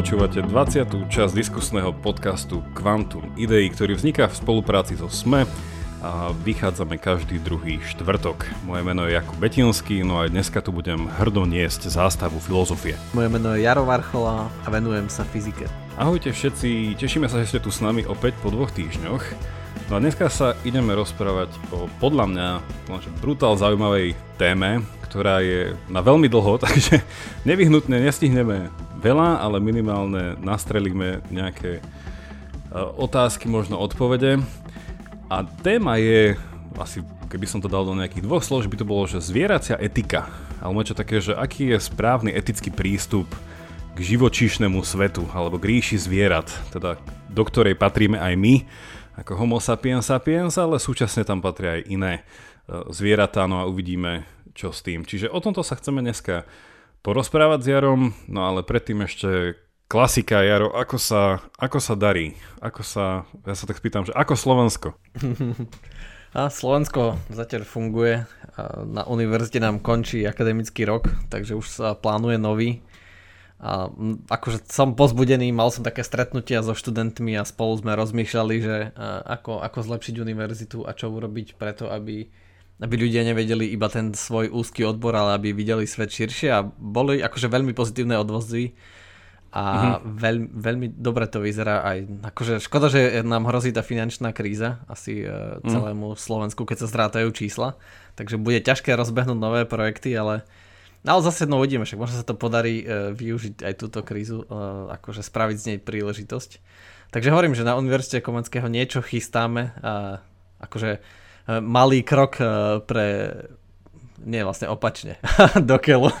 Počúvate 20. časť diskusného podcastu Quantum Idei, ktorý vzniká v spolupráci so SME a vychádzame každý druhý štvrtok. Moje meno je Jakub Betinský, no aj dneska tu budem hrdo niesť zástavu filozofie. Moje meno je Jaro Varchola a venujem sa fyzike. Ahojte všetci, tešíme sa, že ste tu s nami opäť po dvoch týždňoch. No a dneska sa ideme rozprávať o podľa mňa brutál zaujímavej téme, ktorá je na veľmi dlho, takže nevyhnutne nestihneme veľa, ale minimálne nastrelíme nejaké e, otázky, možno odpovede. A téma je, asi keby som to dal do nejakých dvoch slov, že by to bolo, že zvieracia etika. Alebo niečo také, že aký je správny etický prístup k živočíšnemu svetu, alebo k ríši zvierat, teda do ktorej patríme aj my, ako homo sapiens sapiens, ale súčasne tam patria aj iné e, zvieratá, no a uvidíme, čo s tým. Čiže o tomto sa chceme dneska porozprávať s Jarom, no ale predtým ešte klasika, Jaro, ako sa, ako sa darí? Ako sa, ja sa tak spýtam, že ako Slovensko? A Slovensko zatiaľ funguje. Na univerzite nám končí akademický rok, takže už sa plánuje nový. A akože som pozbudený, mal som také stretnutia so študentmi a spolu sme rozmýšľali, že ako, ako zlepšiť univerzitu a čo urobiť preto, aby aby ľudia nevedeli iba ten svoj úzky odbor, ale aby videli svet širšie a boli akože veľmi pozitívne odvozdy a mm-hmm. veľ, veľmi dobre to vyzerá aj, akože škoda, že nám hrozí tá finančná kríza asi mm. celému Slovensku, keď sa zrátajú čísla, takže bude ťažké rozbehnúť nové projekty, ale ale zase no uvidíme, však možno sa to podarí uh, využiť aj túto krízu, uh, akože spraviť z nej príležitosť. Takže hovorím, že na Univerzite Komenského niečo chystáme a akože malý krok eh, pre nie vlastne opačne, do keľu.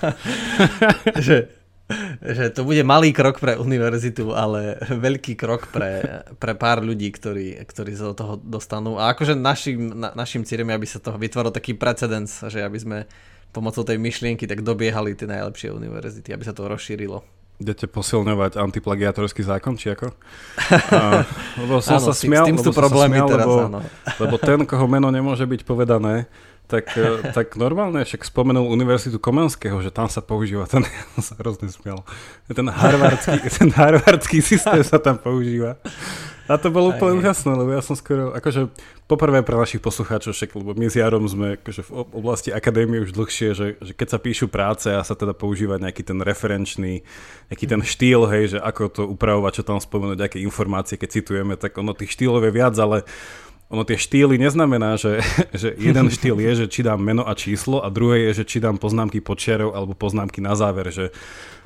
že, že to bude malý krok pre univerzitu, ale veľký krok pre, pre pár ľudí, ktorí, ktorí sa do toho dostanú. A akože našim, na, našim cieľom je, aby sa to vytvoril taký precedens, že aby sme pomocou tej myšlienky tak dobiehali tie najlepšie univerzity, aby sa to rozšírilo idete posilňovať antiplagiatorský zákon, či ako? A, lebo som áno, sa smial, s tým sú problémy smial, teraz, lebo, áno. lebo ten, koho meno nemôže byť povedané, tak, e, tak normálne však spomenul Univerzitu Komenského, že tam sa používa ten, ja sa hrozne smial, ten harvardský, ten harvardský systém sa tam používa. A to bolo úplne úžasné, lebo ja som skoro, akože poprvé pre našich poslucháčov, však, lebo my s Jarom sme akože v oblasti akadémie už dlhšie, že, že keď sa píšu práce a sa teda používa nejaký ten referenčný, nejaký ten štýl, hej, že ako to upravovať, čo tam spomenúť, aké informácie, keď citujeme, tak ono tých štýlov je viac, ale ono tie štýly neznamená, že, že jeden štýl je, že či dám meno a číslo a druhé je, že či dám poznámky počiarov alebo poznámky na záver, že,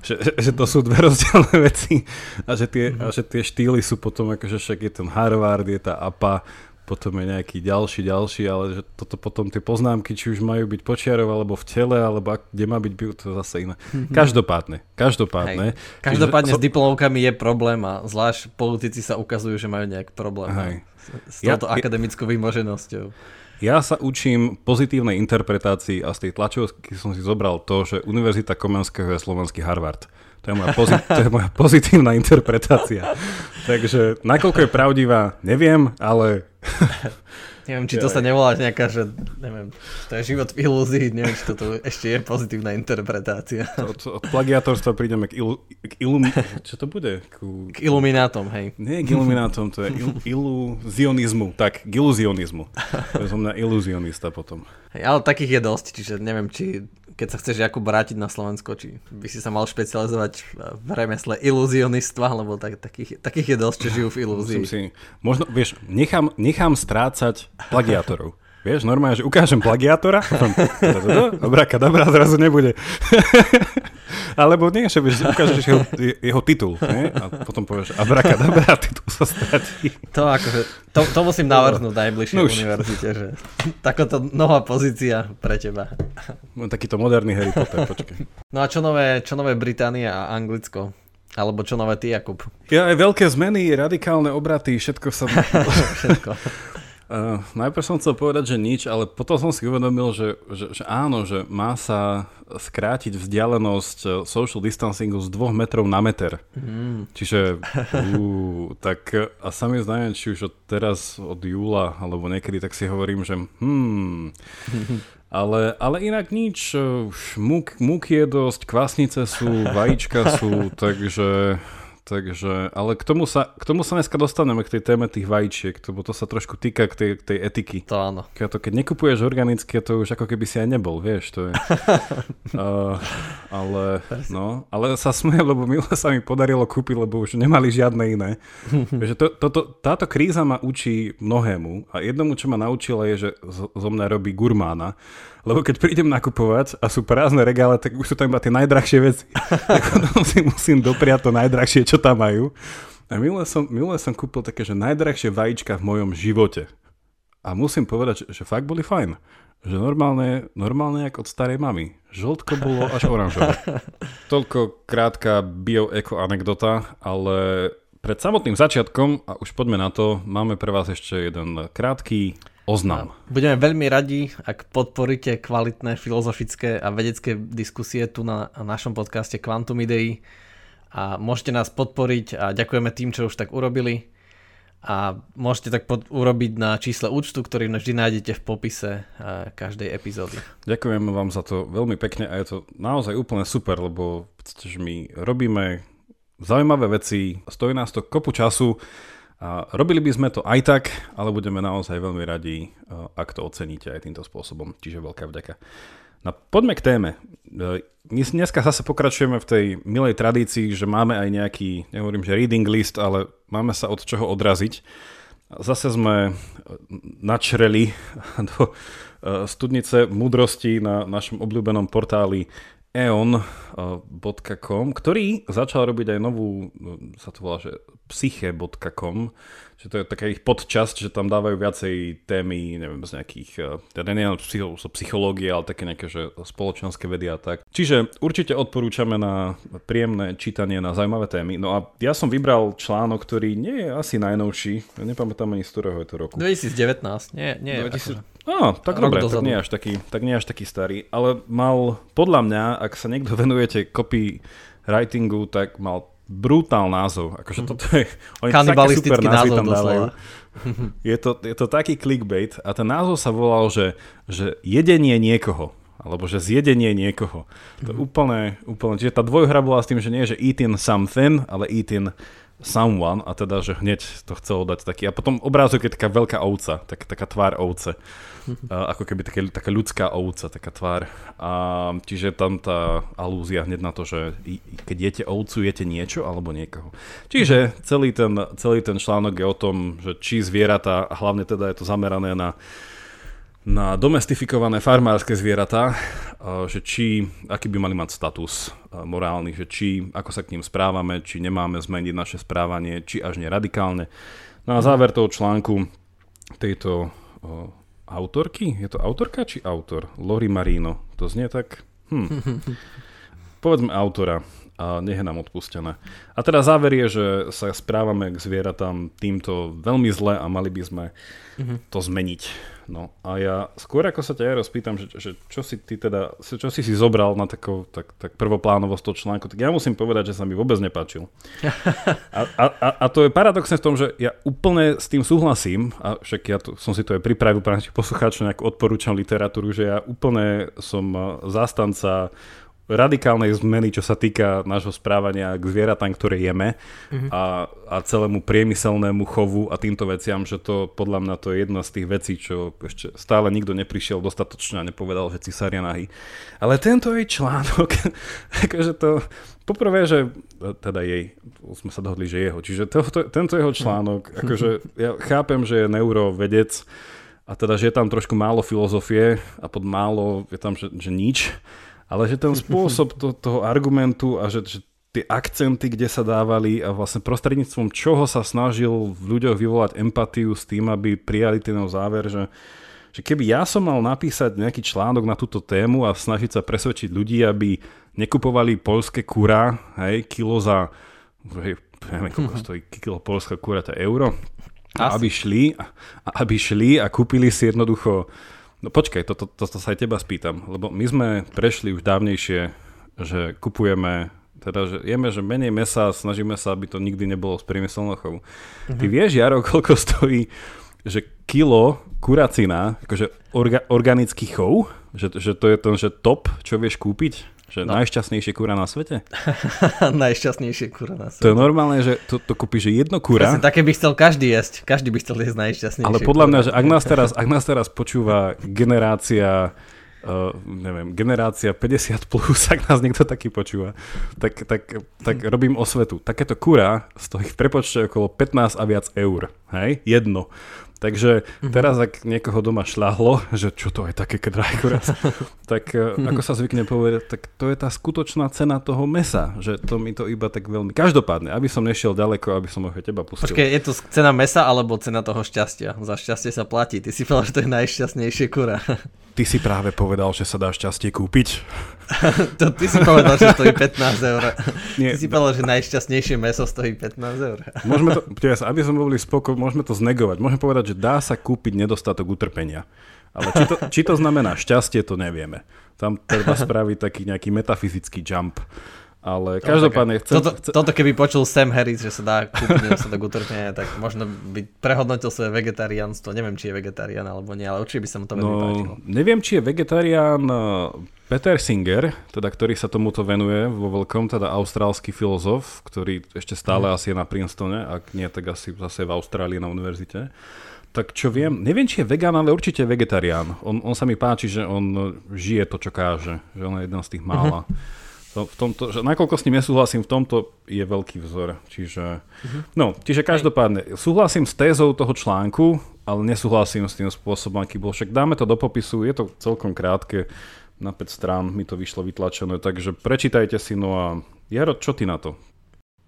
že, že to sú dve rozdielne veci a že tie, a že tie štýly sú potom akože však je ten Harvard, je tá APA, potom je nejaký ďalší, ďalší, ale že toto potom tie poznámky, či už majú byť počiarov alebo v tele, alebo ak, kde má byť to je zase iné. Mhm. Každopádne, každopádne. Hej. Každopádne Čiže, s diplomovkami je problém a zvlášť politici sa ukazujú, že majú nejak problém hej. S touto ja, akademickou vymoženosťou. Ja sa učím pozitívnej interpretácii a z tej tlačovky som si zobral to, že Univerzita Komenského je slovenský Harvard. To je moja, pozit- to je moja pozitívna interpretácia. Takže nakoľko je pravdivá, neviem, ale Neviem, či to sa nevolá nejaká, že neviem, to je život v ilúzii, neviem, či toto ešte je pozitívna interpretácia. To, to, od plagiatorstva prídeme k, ilu, k ilum... Čo to bude? Ku, k iluminátom, hej. Nie k iluminátom, to je il, iluzionizmu. Tak, k iluzionizmu. To som na iluzionista potom. Hej, ale takých je dosť, čiže neviem, či keď sa chceš Jakub vrátiť na Slovensko, či by si sa mal špecializovať v remesle ilúzionistva, lebo tak, takých, takých je dosť, čo žijú v ilúzii. Si, možno, vieš, nechám, nechám strácať plagiátorov. Vieš, normálne, že ukážem plagiátora, a dobrá, zrazu nebude. Alebo nie, že vieš, ukážeš jeho, jeho titul, ne? a potom povieš abrakadabra, titul sa stratí. To akože, to, to musím navrhnúť najbližšej no univerzite, že takáto nová pozícia pre teba. No, takýto moderný Harry Potter, počkej. No a čo nové, čo nové Británia a Anglicko? Alebo čo nové ty, Jakub? Ja aj veľké zmeny, radikálne obraty, všetko sa... všetko. Uh, najprv som chcel povedať, že nič, ale potom som si uvedomil, že, že, že áno, že má sa skrátiť vzdialenosť eh, social distancingu z 2 metrov na meter. Mm. Čiže, uh, tak a sami znajem, či už od teraz, od júla, alebo niekedy, tak si hovorím, že hmm, ale, ale inak nič, už múk, múk je dosť, kvasnice sú, vajíčka sú, takže takže, ale k tomu, sa, k tomu sa dneska dostaneme, k tej téme tých vajíčiek, lebo to sa trošku týka k tej, k tej etiky. To áno. Keď, to, keď nekupuješ organické, to už ako keby si aj nebol, vieš, to je. uh, ale, no, ale sa smejem, lebo milé sa mi podarilo kúpiť, lebo už nemali žiadne iné. že to, to, to, táto kríza ma učí mnohému a jednomu, čo ma naučila je, že zo mňa robí gurmána. Lebo keď prídem nakupovať a sú prázdne regále, tak už sú tam iba tie najdrahšie veci. tak potom si musím dopriať to najdrahšie, čo tam majú. A minule som, minule som kúpil také, že najdrahšie vajíčka v mojom živote. A musím povedať, že, že fakt boli fajn. Že normálne, normálne jak od starej mamy. Žltko bolo až oranžové. Toľko krátka bio-eko anekdota, ale pred samotným začiatkom, a už poďme na to, máme pre vás ešte jeden krátky oznam. Budeme veľmi radi, ak podporíte kvalitné filozofické a vedecké diskusie tu na našom podcaste Quantum Idei a môžete nás podporiť a ďakujeme tým, čo už tak urobili a môžete tak pod, urobiť na čísle účtu, ktorý vždy nájdete v popise každej epizódy. Ďakujeme vám za to veľmi pekne a je to naozaj úplne super, lebo my robíme zaujímavé veci, stojí nás to kopu času a robili by sme to aj tak, ale budeme naozaj veľmi radi, eh, ak to oceníte aj týmto spôsobom. Čiže veľká vďaka. No poďme k téme. Eh, dneska zase pokračujeme v tej milej tradícii, že máme aj nejaký, nehovorím, že reading list, ale máme sa od čoho odraziť. Zase sme eh, načreli do studnice múdrosti na našom obľúbenom portáli eon.com, ktorý začal robiť aj novú, sa to volá, že psyche.com, že to je taká ich podčasť, že tam dávajú viacej témy, neviem, z nejakých, eh, teda nie psycho, psychológie, ale také nejaké, že spoločenské vedy a tak. Čiže určite odporúčame na príjemné čítanie na zaujímavé témy. No a ja som vybral článok, ktorý nie je asi najnovší, ja nepamätám ani z ktorého je to roku. 2019, nie, nie 2000... Akože... No, tak dobre, tak nie, až taký, tak nie až taký starý, ale mal, podľa mňa, ak sa niekto venujete copywritingu, tak mal brutál názov. Akože mhm. toto je... Oni také super názvy tam dávajú. Je to, je to taký clickbait a ten názov sa volal, že, že jedenie niekoho alebo že zjedenie niekoho. To je mhm. úplne, úplne, čiže tá dvojhra bola s tým, že nie, že eating something, ale eating someone a teda, že hneď to chcelo dať taký. A potom obrázok je taká veľká ovca, tak, taká tvár ovce. Ako keby také, taká ľudská ovca, taká tvár. A čiže tam tá alúzia hneď na to, že keď jete ovcu, jete niečo alebo niekoho. Čiže celý ten, celý ten článok je o tom, že či zvieratá, a hlavne teda je to zamerané na na domestifikované farmárske zvieratá, že či, aký by mali mať status morálny, že či, ako sa k ním správame, či nemáme zmeniť naše správanie, či až neradikálne. No a záver toho článku tejto autorky, je to autorka či autor? Lori Marino, to znie tak... Hm. Povedzme autora a nech je nám odpustené. A teda záver je, že sa správame k zvieratám týmto veľmi zle a mali by sme mm-hmm. to zmeniť. No a ja skôr ako sa ťa ja rozpýtam, že, že čo si ty teda, čo si si zobral na tako, tak, tak prvoplánovo z toho článku, tak ja musím povedať, že sa mi vôbec nepáčil. A, a, a to je paradoxné v tom, že ja úplne s tým súhlasím, a však ja tu, som si to aj pripravil pre našich poslucháčov, nejakú odporúčam literatúru, že ja úplne som zástanca radikálnej zmeny, čo sa týka nášho správania k zvieratám, ktoré jeme mm-hmm. a, a celému priemyselnému chovu a týmto veciam, že to podľa mňa to je jedna z tých vecí, čo ešte stále nikto neprišiel dostatočne a nepovedal, že cisária nahy. Ale tento jej článok, akože to, poprvé, že teda jej, sme sa dohodli, že jeho, čiže to, to, tento jeho článok, mm-hmm. akože ja chápem, že je neurovedec a teda, že je tam trošku málo filozofie a pod málo je tam, že, že nič, ale že ten spôsob to, toho argumentu a že, že tie akcenty, kde sa dávali a vlastne prostredníctvom čoho sa snažil v ľuďoch vyvolať empatiu s tým, aby prijali ten záver, že, že keby ja som mal napísať nejaký článok na túto tému a snažiť sa presvedčiť ľudí, aby nekupovali polské kura, hej, kilo za, hej, neviem, koľko stojí kilo polská kura, to euro, a aby šli, a aby šli a kúpili si jednoducho No počkaj, toto to, to, to sa aj teba spýtam, lebo my sme prešli už dávnejšie, že kupujeme, teda že jeme, že menej mesa, snažíme sa, aby to nikdy nebolo z priemyselného chovu. Mm-hmm. Ty vieš, Jaro, koľko stojí, že kilo kuracina, akože orga, organický chov, že, že to je ten, že top, čo vieš kúpiť? Že no. najšťastnejšie kura na svete? najšťastnejšie kura na svete. To je normálne, že to, to kúpiš, jedno kura. Presne, také by chcel každý jesť. Každý by chcel jesť najšťastnejšie Ale podľa mňa, že ak nás teraz, ak nás teraz počúva generácia uh, neviem, generácia 50 plus, ak nás niekto taký počúva, tak, tak, tak robím osvetu. Takéto kura stojí v prepočte okolo 15 a viac eur. Hej? Jedno. Takže mm-hmm. teraz, ak niekoho doma šľahlo, že čo to je také kuras, tak mm-hmm. ako sa zvykne povedať, tak to je tá skutočná cena toho mesa, že to mi to iba tak veľmi... Každopádne, aby som nešiel ďaleko, aby som ho teba pustil. Počkej, je to cena mesa alebo cena toho šťastia? Za šťastie sa platí. Ty si povedal, že to je najšťastnejšie kura. Ty si práve povedal, že sa dá šťastie kúpiť. to ty si povedal, že stojí 15 eur. Nie. Ty si povedal, že najšťastnejšie meso stojí 15 eur. môžeme to, aby sme boli spokojní, môžeme to znegovať. Môžeme povedať, že dá sa kúpiť nedostatok utrpenia. Ale či to, či to znamená šťastie, to nevieme. Tam treba spraviť taký nejaký metafyzický jump. Ale každopádne chcem... Toto, chcem... toto keby počul Sam Harris, že sa dá kúpiť nedostatok utrpenia, tak možno by prehodnotil svoje vegetariánstvo. Neviem, či je vegetarián alebo nie, ale určite by sa mu to veľmi no, páčilo. Neviem, či je vegetarián eh, Peter Singer, teda, ktorý sa tomuto venuje vo veľkom, teda austrálsky filozof, ktorý ešte stále hmm. asi je na Princetone, ak nie, tak asi zase v Austrálii na univerzite. Tak čo viem, neviem, či je vegán, ale určite vegetarián. On, on sa mi páči, že on žije to, čo káže. Že on je jeden z tých mála. Uh-huh to, v tomto, že nakoľko s ním nesúhlasím, v tomto je veľký vzor. Čiže, uh-huh. no, čiže každopádne, súhlasím s tézou toho článku, ale nesúhlasím s tým spôsobom, aký bol. Však dáme to do popisu, je to celkom krátke, na 5 strán mi to vyšlo vytlačené, takže prečítajte si, no a Jaro, čo ty na to?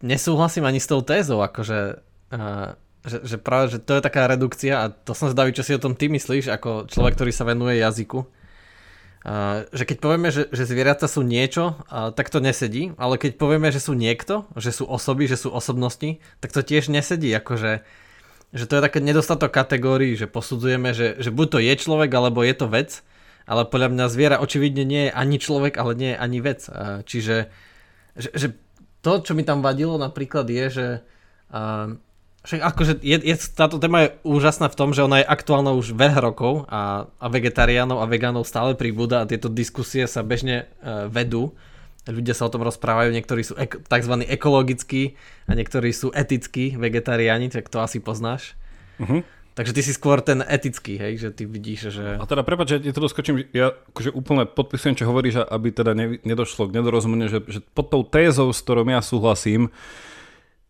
Nesúhlasím ani s tou tézou, akože... Uh... Že, že práve, že to je taká redukcia a to som zdavý, čo si o tom ty myslíš, ako človek, ktorý sa venuje jazyku že keď povieme, že, že zvieratá sú niečo, uh, tak to nesedí, ale keď povieme, že sú niekto, že sú osoby, že sú osobnosti, tak to tiež nesedí, akože že to je také nedostatok kategórií, že posudzujeme, že, že buď to je človek, alebo je to vec, ale podľa mňa zviera očividne nie je ani človek, ale nie je ani vec. Uh, čiže že, že to, čo mi tam vadilo napríklad je, že uh, však akože je, je, táto téma je úžasná v tom, že ona je aktuálna už veľa rokov a, a vegetariánov a vegánov stále pribúda a tieto diskusie sa bežne uh, vedú. Ľudia sa o tom rozprávajú, niektorí sú ek, tzv. ekologickí a niektorí sú etickí vegetariáni, tak to asi poznáš. Uh-huh. Takže ty si skôr ten etický, hej, že ty vidíš, že... A teda prepáč, ja to doskočím, ja akože úplne podpisujem, čo hovoríš, aby teda ne, nedošlo k nedorozumeniu, že, že pod tou tézou, s ktorou ja súhlasím,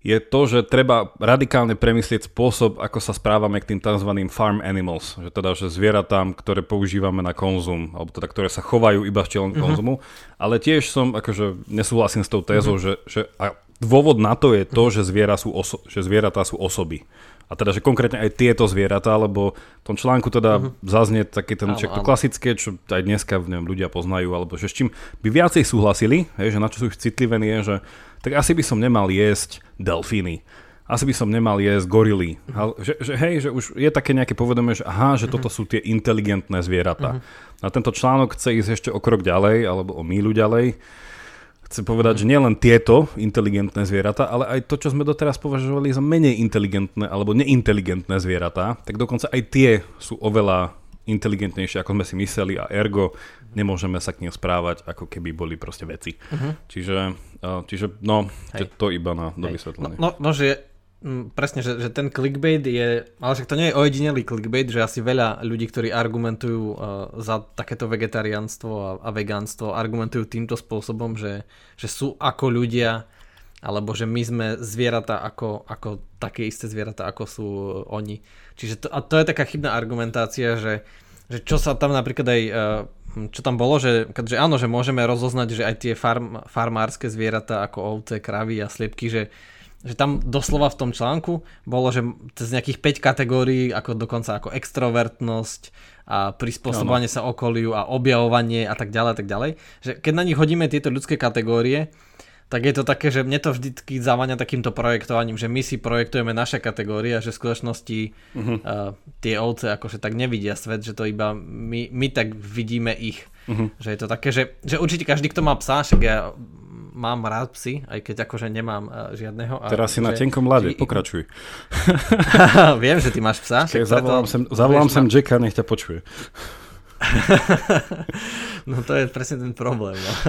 je to, že treba radikálne premyslieť spôsob, ako sa správame k tým tzv. farm animals, že teda, že zvieratám, ktoré používame na konzum, alebo teda, ktoré sa chovajú iba v čelom uh-huh. konzumu, ale tiež som, akože nesúhlasím s tou tézou, uh-huh. že, že a dôvod na to je to, uh-huh. že, zviera sú oso- že zvieratá sú osoby. A teda, že konkrétne aj tieto zvieratá, lebo v tom článku teda uh-huh. zaznie také ten, áno, to klasické, čo aj dneska neviem, ľudia poznajú, alebo že s čím by viacej súhlasili, hej, že na čo sú ich citlivení je, že tak asi by som nemal jesť delfíny. Asi by som nemal jesť gorily. Že, že, hej, že už je také nejaké povedomie, že aha, že toto sú tie inteligentné zvieratá. Uh-huh. A tento článok chce ísť ešte o krok ďalej, alebo o míľu ďalej. Chce povedať, že nielen tieto inteligentné zvieratá, ale aj to, čo sme doteraz považovali za menej inteligentné alebo neinteligentné zvieratá, tak dokonca aj tie sú oveľa inteligentnejšie, ako sme si mysleli a ergo nemôžeme sa k nim správať, ako keby boli proste veci. Uh-huh. Čiže, čiže no, Hej. to iba na do vysvetlenie. No, no, no že m, presne, že, že ten clickbait je, ale však to nie je ojedinelý clickbait, že asi veľa ľudí, ktorí argumentujú uh, za takéto vegetariánstvo a, a vegánstvo, argumentujú týmto spôsobom, že, že sú ako ľudia, alebo že my sme zvieratá ako, ako také isté zvieratá, ako sú oni. Čiže to, a to je taká chybná argumentácia, že, že čo sa tam napríklad aj, e, čo tam bolo, že, že áno, že môžeme rozoznať, že aj tie farm, farmárske zvieratá ako ovce, kravy a sliepky, že, že tam doslova v tom článku bolo, že cez nejakých 5 kategórií, ako dokonca ako extrovertnosť a prispôsobovanie sa okoliu a objavovanie a tak ďalej a tak ďalej, že keď na nich hodíme tieto ľudské kategórie, tak je to také, že mne to vždycky závania takýmto projektovaním, že my si projektujeme naše kategórie a že v skutočnosti uh-huh. uh, tie ovce akože tak nevidia svet, že to iba my, my tak vidíme ich. Uh-huh. Že je to také, že, že určite každý, kto má psa, však ja mám rád psy, aj keď akože nemám uh, žiadneho. A Teraz si že, na tenkom ľade, či... pokračuj. Viem, že ty máš psa. Keď zavolám, sem, zavolám sem Jacka, nech ťa počuje. No to je presne ten problém. No.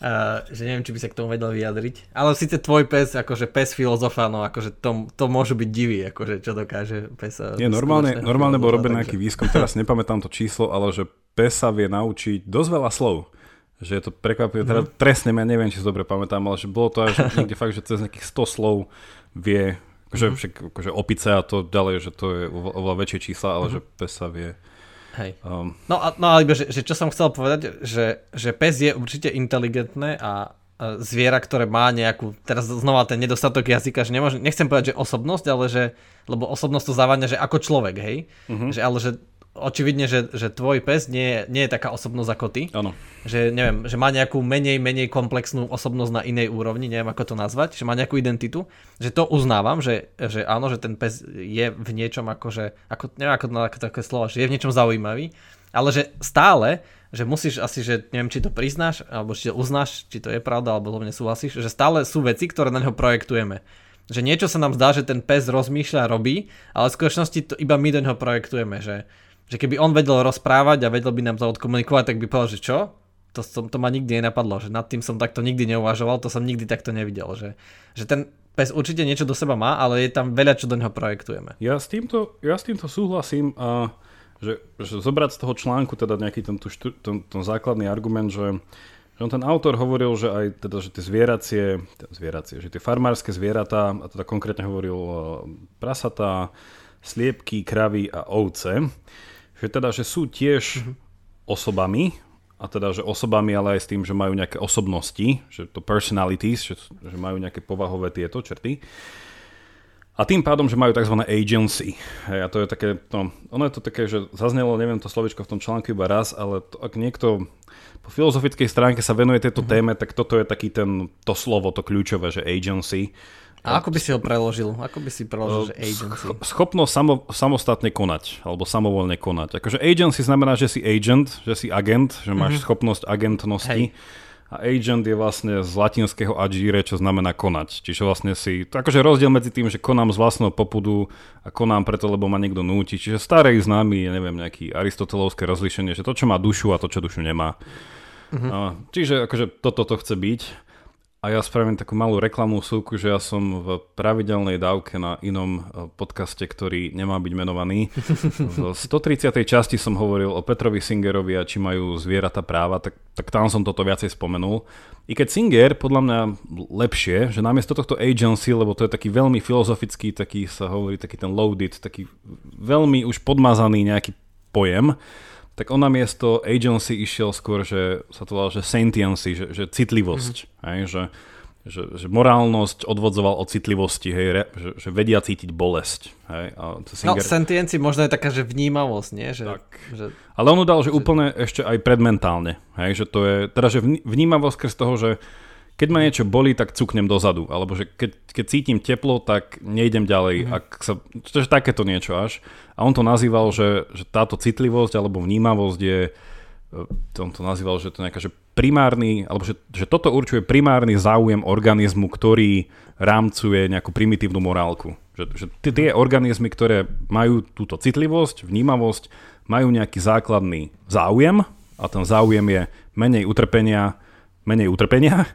uh, že neviem, či by sa k tomu vedel vyjadriť. Ale síce tvoj pes, akože pes filozofa, no akože to, to môžu byť divy, akože čo dokáže pes. Nie, normálne, normálne bol robený nejaký výskum, teraz nepamätám to číslo, ale že pes sa vie naučiť dosť veľa slov že je to prekvapivé, teda mm. presne, ja neviem, či si dobre pamätám, ale že bolo to až niekde fakt, že cez nejakých 100 slov vie, že mm. však, akože opice a to ďalej, že to je oveľa väčšie čísla, ale mm. že pes sa vie. Hej. Um, no, a, no ale že, že čo som chcel povedať, že, že pes je určite inteligentné a zviera, ktoré má nejakú, teraz znova ten nedostatok jazyka, že nemôžem, nechcem povedať, že osobnosť, ale že, lebo osobnosť to závania, že ako človek, hej, uh-huh. že, ale že očividne, že, že tvoj pes nie je, nie je taká osobnosť ako ty. Áno. Že neviem, že má nejakú menej, menej komplexnú osobnosť na inej úrovni, neviem ako to nazvať, že má nejakú identitu. Že to uznávam, že, že áno, že ten pes je v niečom akože, ako, neviem ako ako také slovo, že je v niečom zaujímavý, ale že stále, že musíš asi, že neviem, či to priznáš, alebo či to uznáš, či to je pravda, alebo hlavne súhlasíš, že stále sú veci, ktoré na neho projektujeme. Že niečo sa nám zdá, že ten pes rozmýšľa a robí, ale v skutočnosti to iba my do neho projektujeme, že že keby on vedel rozprávať a vedel by nám to odkomunikovať, tak by povedal, že čo? To, som, to ma nikdy nenapadlo, že nad tým som takto nikdy neuvažoval, to som nikdy takto nevidel, že, že ten pes určite niečo do seba má, ale je tam veľa, čo do neho projektujeme. Ja s týmto, ja s týmto súhlasím a že, že zobrať z toho článku teda nejaký ten, ten, ten základný argument, že, že on ten autor hovoril, že aj teda, že tie zvieracie, zvieracie, že tie farmárske zvieratá, a teda konkrétne hovoril prasatá, sliepky, kravy a ovce, že teda, že sú tiež mm-hmm. osobami, a teda, že osobami, ale aj s tým, že majú nejaké osobnosti, že to personalities, že, že majú nejaké povahové tieto črty. A tým pádom, že majú tzv. agency. Hej, a to je také, no, ono je to také, že zaznelo, neviem to slovičko v tom článku iba raz, ale to, ak niekto po filozofickej stránke sa venuje tejto mm-hmm. téme, tak toto je taký ten, to slovo, to kľúčové, že agency. A ako by si ho preložil? Ako by si preložil, že agency? Schopnosť samo, samostatne konať, alebo samovolne konať. Akože agency znamená, že si agent, že si agent, že máš mm-hmm. schopnosť agentnosti. Hej. A agent je vlastne z latinského agire, čo znamená konať. Čiže vlastne si, akože rozdiel medzi tým, že konám z vlastného popudu a konám preto, lebo ma niekto núti. Čiže starý známy, neviem, nejaký aristotelovské rozlišenie, že to, čo má dušu a to, čo dušu nemá. Mm-hmm. A, čiže akože toto to chce byť. A ja spravím takú malú reklamnú súku, že ja som v pravidelnej dávke na inom e, podcaste, ktorý nemá byť menovaný. V 130. časti som hovoril o Petrovi Singerovi a či majú zvieratá práva, tak, tak tam som toto viacej spomenul. I keď Singer, podľa mňa lepšie, že namiesto tohto agency, lebo to je taký veľmi filozofický, taký sa hovorí, taký ten loaded, taký veľmi už podmazaný nejaký pojem, tak on na miesto agency išiel skôr, že sa to volá, že sentiency, že, že citlivosť. Mm-hmm. Hej, že, že, že morálnosť odvodzoval od citlivosti, hej, re, že, že vedia cítiť bolesť. Hej, a Singer... No, sentiency možno je taká, že vnímavosť, nie? Že, tak. Že... Ale on dal, že, že úplne ešte aj predmentálne. Hej, že to je, teda, že vnímavosť z toho, že keď ma niečo bolí, tak cuknem dozadu. Alebo že keď, keď cítim teplo, tak nejdem ďalej. Mm-hmm. Ak sa, je takéto niečo až. A on to nazýval, že, že táto citlivosť alebo vnímavosť je, e, on to nazýval, že to nejaká, že primárny, alebo že, že toto určuje primárny záujem organizmu, ktorý rámcuje nejakú primitívnu morálku. Že, že tie organizmy, ktoré majú túto citlivosť, vnímavosť, majú nejaký základný záujem a ten záujem je menej utrpenia, menej utrpenia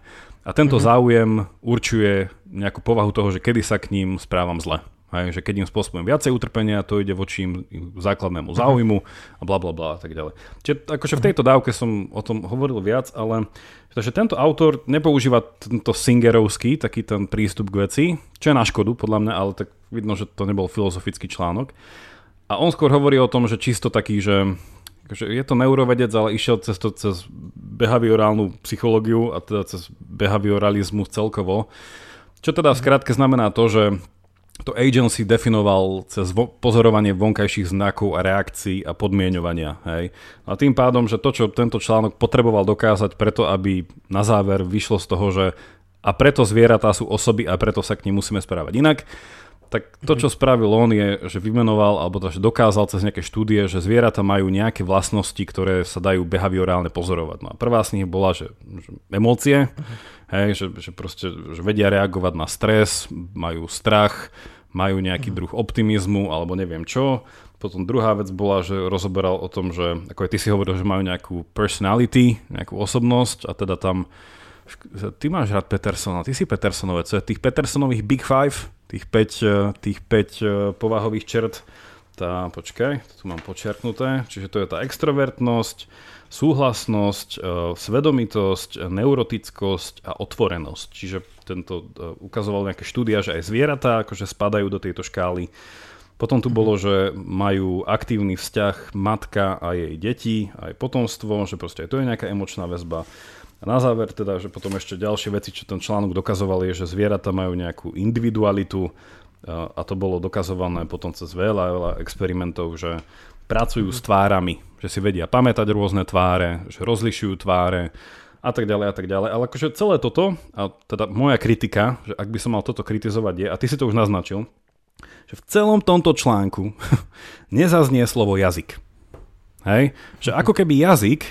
a tento mm-hmm. záujem určuje nejakú povahu toho, že kedy sa k ním správam zle. Hej, že keď im spôsobujem viacej utrpenia, to ide voči im základnému mhm. záujmu a bla bla bla a tak ďalej. Čiže akože v tejto dávke som o tom hovoril viac, ale takže tento autor nepoužíva tento Singerovský, taký ten prístup k veci, čo je na škodu podľa mňa, ale tak vidno, že to nebol filozofický článok. A on skôr hovorí o tom, že čisto taký, že akože je to neurovedec, ale išiel cez to cez behaviorálnu psychológiu a teda cez behavioralizmus celkovo. Čo teda skrátke znamená to, že to agency definoval cez vo- pozorovanie vonkajších znakov a reakcií a podmienovania. Hej. A tým pádom, že to, čo tento článok potreboval dokázať preto, aby na záver vyšlo z toho, že a preto zvieratá sú osoby a preto sa k nim musíme správať inak, tak to, čo spravil on, je, že vymenoval, alebo že dokázal cez nejaké štúdie, že zvieratá majú nejaké vlastnosti, ktoré sa dajú behaviorálne pozorovať. No a prvá z nich bola, že, že emócie, hej, že, že proste že vedia reagovať na stres, majú strach, majú nejaký druh optimizmu, alebo neviem čo. Potom druhá vec bola, že rozoberal o tom, že ako aj ty si hovoril, že majú nejakú personality, nejakú osobnosť a teda tam ty máš rád Petersona, ty si Petersonovec, tých Petersonových Big Five, tých 5, e, tých 5 e, povahových čert, tá, počkaj, tu mám počiarknuté, čiže to je tá extrovertnosť, súhlasnosť, e, svedomitosť, neurotickosť a otvorenosť. Čiže tento ukazoval nejaké štúdia, že aj zvieratá akože spadajú do tejto škály. Potom tu bolo, že majú aktívny vzťah matka a jej deti, aj potomstvo, že proste aj to je nejaká emočná väzba. A na záver teda, že potom ešte ďalšie veci, čo ten článok dokazoval, je, že zvieratá majú nejakú individualitu a to bolo dokazované potom cez veľa, veľa experimentov, že pracujú s tvárami, že si vedia pamätať rôzne tváre, že rozlišujú tváre a tak ďalej a tak ďalej. Ale akože celé toto, a teda moja kritika, že ak by som mal toto kritizovať je, a ty si to už naznačil, že v celom tomto článku nezaznie slovo jazyk. Hej? Že ako keby jazyk,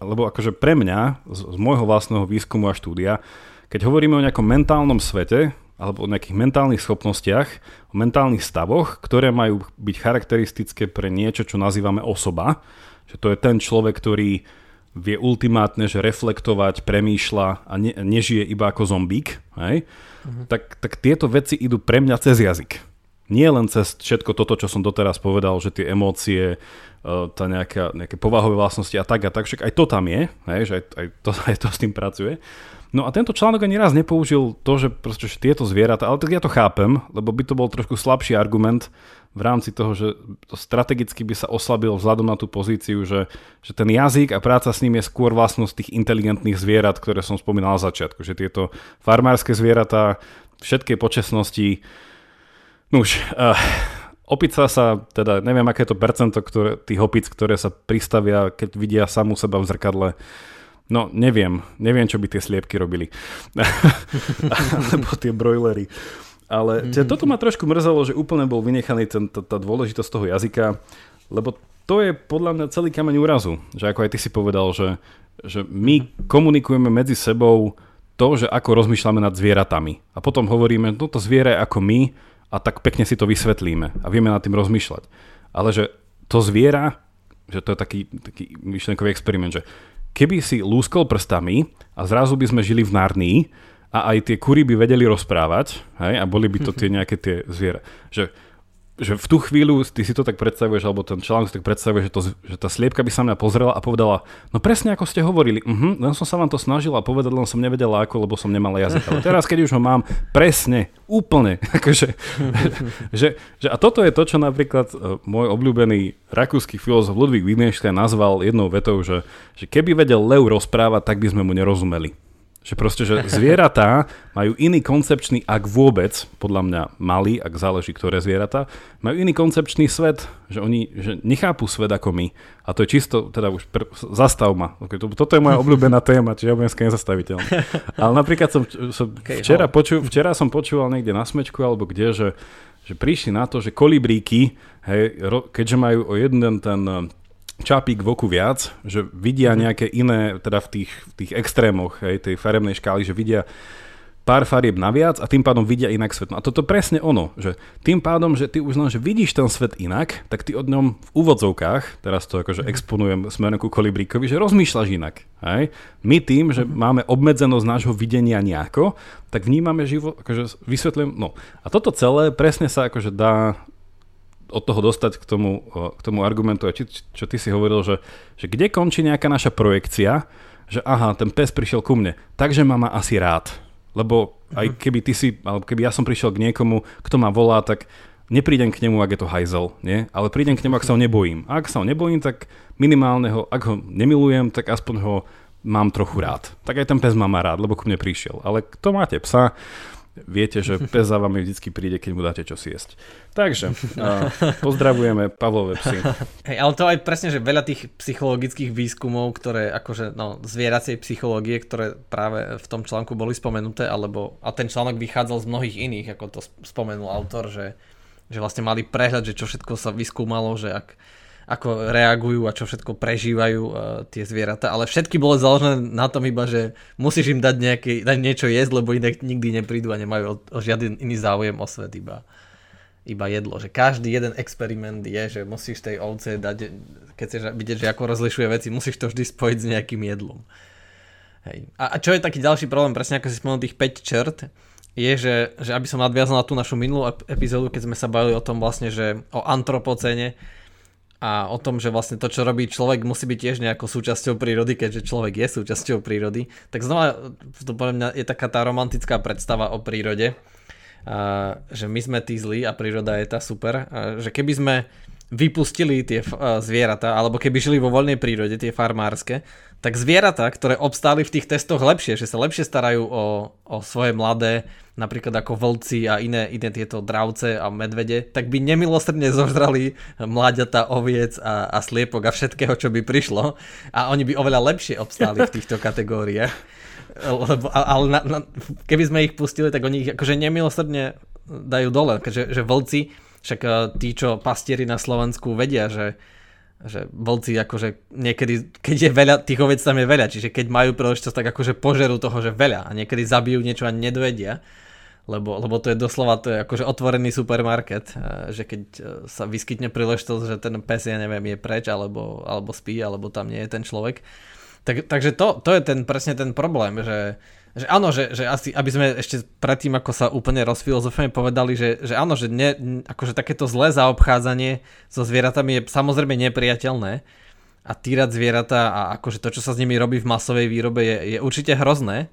lebo akože pre mňa, z, z môjho vlastného výskumu a štúdia, keď hovoríme o nejakom mentálnom svete, alebo o nejakých mentálnych schopnostiach, o mentálnych stavoch, ktoré majú byť charakteristické pre niečo, čo nazývame osoba, že to je ten človek, ktorý vie ultimátne, že reflektovať, premýšľa a ne, nežije iba ako zombík, hej? Uh-huh. Tak, tak tieto veci idú pre mňa cez jazyk nie len cez všetko toto, čo som doteraz povedal, že tie emócie, tá nejaká, nejaké povahové vlastnosti a tak a tak, však aj to tam je, hej, že aj, aj, to, aj to s tým pracuje. No a tento článok ani raz nepoužil to, že proste že tieto zvieratá, ale tak ja to chápem, lebo by to bol trošku slabší argument v rámci toho, že to strategicky by sa oslabil vzhľadom na tú pozíciu, že, že ten jazyk a práca s ním je skôr vlastnosť tých inteligentných zvierat, ktoré som spomínal na začiatku, že tieto farmárske zvieratá všetkej počesnosti už, uh, opica sa, teda neviem, aké je to percento ktoré, tých opic, ktoré sa pristavia, keď vidia samú seba v zrkadle. No, neviem. Neviem, čo by tie sliepky robili. Alebo tie brojlery. Ale mm-hmm. toto ma trošku mrzelo, že úplne bol vynechaný ten, tá, tá dôležitosť toho jazyka, lebo to je podľa mňa celý kameň úrazu. Že ako aj ty si povedal, že, že my komunikujeme medzi sebou to, že ako rozmýšľame nad zvieratami. A potom hovoríme, no to zviera je ako my, a tak pekne si to vysvetlíme a vieme nad tým rozmýšľať. Ale že to zviera, že to je taký, taký myšlenkový experiment, že keby si lúskol prstami a zrazu by sme žili v Narnii a aj tie kury by vedeli rozprávať hej, a boli by to tie nejaké tie zviera. Že že v tú chvíľu ty si to tak predstavuješ, alebo ten článok si tak predstavuje, že, to, že tá sliepka by sa mňa pozrela a povedala, no presne ako ste hovorili, uh-huh, len som sa vám to snažila povedať, len som nevedela ako, lebo som nemala jazyk. Ale teraz, keď už ho mám, presne, úplne. akože, že, že, a toto je to, čo napríklad uh, môj obľúbený rakúsky filozof Ludvík Wittgenstein nazval jednou vetou, že, že keby vedel lev rozprávať, tak by sme mu nerozumeli. Že proste, že zvieratá majú iný koncepčný, ak vôbec, podľa mňa mali, ak záleží ktoré zvieratá, majú iný koncepčný svet, že oni že nechápu svet ako my. A to je čisto, teda už pr- zastav ma. Toto je moja obľúbená téma, čiže ja budem skôr nezastaviteľný. Ale napríklad som, som včera, poču, včera som počúval niekde na smečku alebo kde, že, že prišli na to, že kolibríky, hej, keďže majú o jeden ten čapík v oku viac, že vidia mhm. nejaké iné, teda v tých, v tých extrémoch hej, tej farebnej škály, že vidia pár farieb naviac a tým pádom vidia inak svet. No a toto presne ono, že tým pádom, že ty už len, že vidíš ten svet inak, tak ty od ňom v úvodzovkách, teraz to akože mhm. exponujem smerom ku kolibríkovi, že rozmýšľaš inak. Hej? My tým, že mhm. máme obmedzenosť nášho videnia nejako, tak vnímame život, akože vysvetľujem, no. A toto celé presne sa akože dá od toho dostať k tomu, k tomu argumentu, či, čo ty si hovoril, že, že kde končí nejaká naša projekcia, že aha, ten pes prišiel ku mne, takže ma má asi rád. Lebo aj mhm. keby ty si, alebo keby ja som prišiel k niekomu, kto ma volá, tak neprídem k nemu, ak je to hajzel, nie? Ale prídem k nemu, ak sa ho nebojím. A ak sa ho nebojím, tak minimálne ho, ak ho nemilujem, tak aspoň ho mám trochu rád. Tak aj ten pes má rád, lebo ku mne prišiel. Ale kto máte psa, viete, že pes za vami vždy príde, keď mu dáte čo si jesť. Takže, pozdravujeme Pavlové psy. Hej, ale to aj presne, že veľa tých psychologických výskumov, ktoré akože, no, zvieracej psychológie, ktoré práve v tom článku boli spomenuté, alebo, a ten článok vychádzal z mnohých iných, ako to spomenul autor, že, že vlastne mali prehľad, že čo všetko sa vyskúmalo, že ak ako reagujú a čo všetko prežívajú uh, tie zvieratá, ale všetky bolo založené na tom iba, že musíš im dať, nejaký, dať niečo jesť, lebo inak nikdy neprídu a nemajú o, o žiaden iný záujem o svet, iba, iba jedlo. Že každý jeden experiment je, že musíš tej ovce dať, keď chceš vidieť, že ako rozlišuje veci, musíš to vždy spojiť s nejakým jedlom. Hej. A, a čo je taký ďalší problém, presne ako si spomenul tých 5 čert, je, že, že aby som nadviazal na tú našu minulú epizódu, keď sme sa bavili o tom vlastne, že o antropocene a o tom, že vlastne to, čo robí človek, musí byť tiež nejakou súčasťou prírody, keďže človek je súčasťou prírody, tak znova to podľa mňa je taká tá romantická predstava o prírode, a, že my sme tí zlí a príroda je tá super, a, že keby sme vypustili tie zvieratá, alebo keby žili vo voľnej prírode, tie farmárske, tak zvieratá, ktoré obstáli v tých testoch lepšie, že sa lepšie starajú o, o svoje mladé, napríklad ako vlci a iné, iné tieto dravce a medvede, tak by nemilosrdne zožrali mláďata, oviec a, a sliepok a všetkého, čo by prišlo. A oni by oveľa lepšie obstáli v týchto kategóriách. Lebo, ale na, na, keby sme ich pustili, tak oni ich akože nemilosrdne dajú dole, keďže že vlci, však eh, tí, čo pastieri na Slovensku vedia, že že vlci akože niekedy, keď je veľa, tých ovec tam je veľa, čiže keď majú príležitosť, tak akože požerú toho, že veľa. A niekedy zabijú niečo a nedvedia, lebo, lebo to je doslova to je akože otvorený supermarket, že keď e, sa vyskytne príležitosť, že ten pes, ja neviem, je preč alebo, alebo spí, alebo tam nie je ten človek. Tak, takže to, to je ten, presne ten problém, že, že áno, že, že asi, aby sme ešte predtým, ako sa úplne rozfilozofujeme, povedali, že, že áno, že ne, akože takéto zlé zaobchádzanie so zvieratami je samozrejme nepriateľné a týrať zvieratá a akože to, čo sa s nimi robí v masovej výrobe je, je určite hrozné.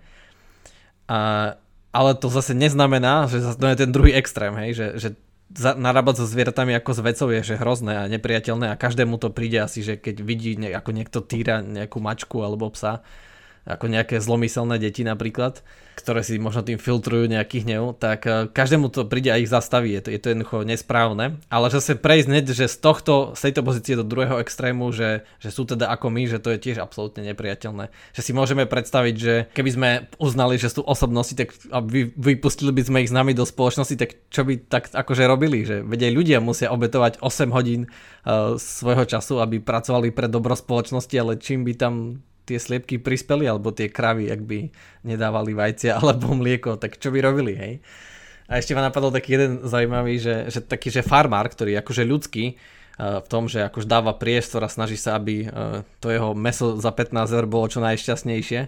A, ale to zase neznamená, že to je ten druhý extrém, hej, že, že za, narábať so zvieratami ako s vecou je že hrozné a nepriateľné a každému to príde asi, že keď vidí ne, ako niekto týra nejakú mačku alebo psa, ako nejaké zlomyselné deti napríklad, ktoré si možno tým filtrujú nejaký hnev, tak eh, každému to príde a ich zastaví, je to, je to jednoducho nesprávne. Ale zase prejsť hneď, že z, tohto, z tejto pozície do druhého extrému, že, že sú teda ako my, že to je tiež absolútne nepriateľné. Že si môžeme predstaviť, že keby sme uznali, že sú osobnosti, tak a vy, vypustili by sme ich s nami do spoločnosti, tak čo by tak akože robili? Že vedia ľudia musia obetovať 8 hodín uh, svojho času, aby pracovali pre dobro spoločnosti, ale čím by tam tie sliepky prispeli, alebo tie kravy, ak by nedávali vajcia alebo mlieko, tak čo by robili, hej? A ešte ma napadol taký jeden zaujímavý, že, že taký, že farmár, ktorý je akože ľudský, uh, v tom, že akož dáva priestor a snaží sa, aby uh, to jeho meso za 15 eur bolo čo najšťastnejšie,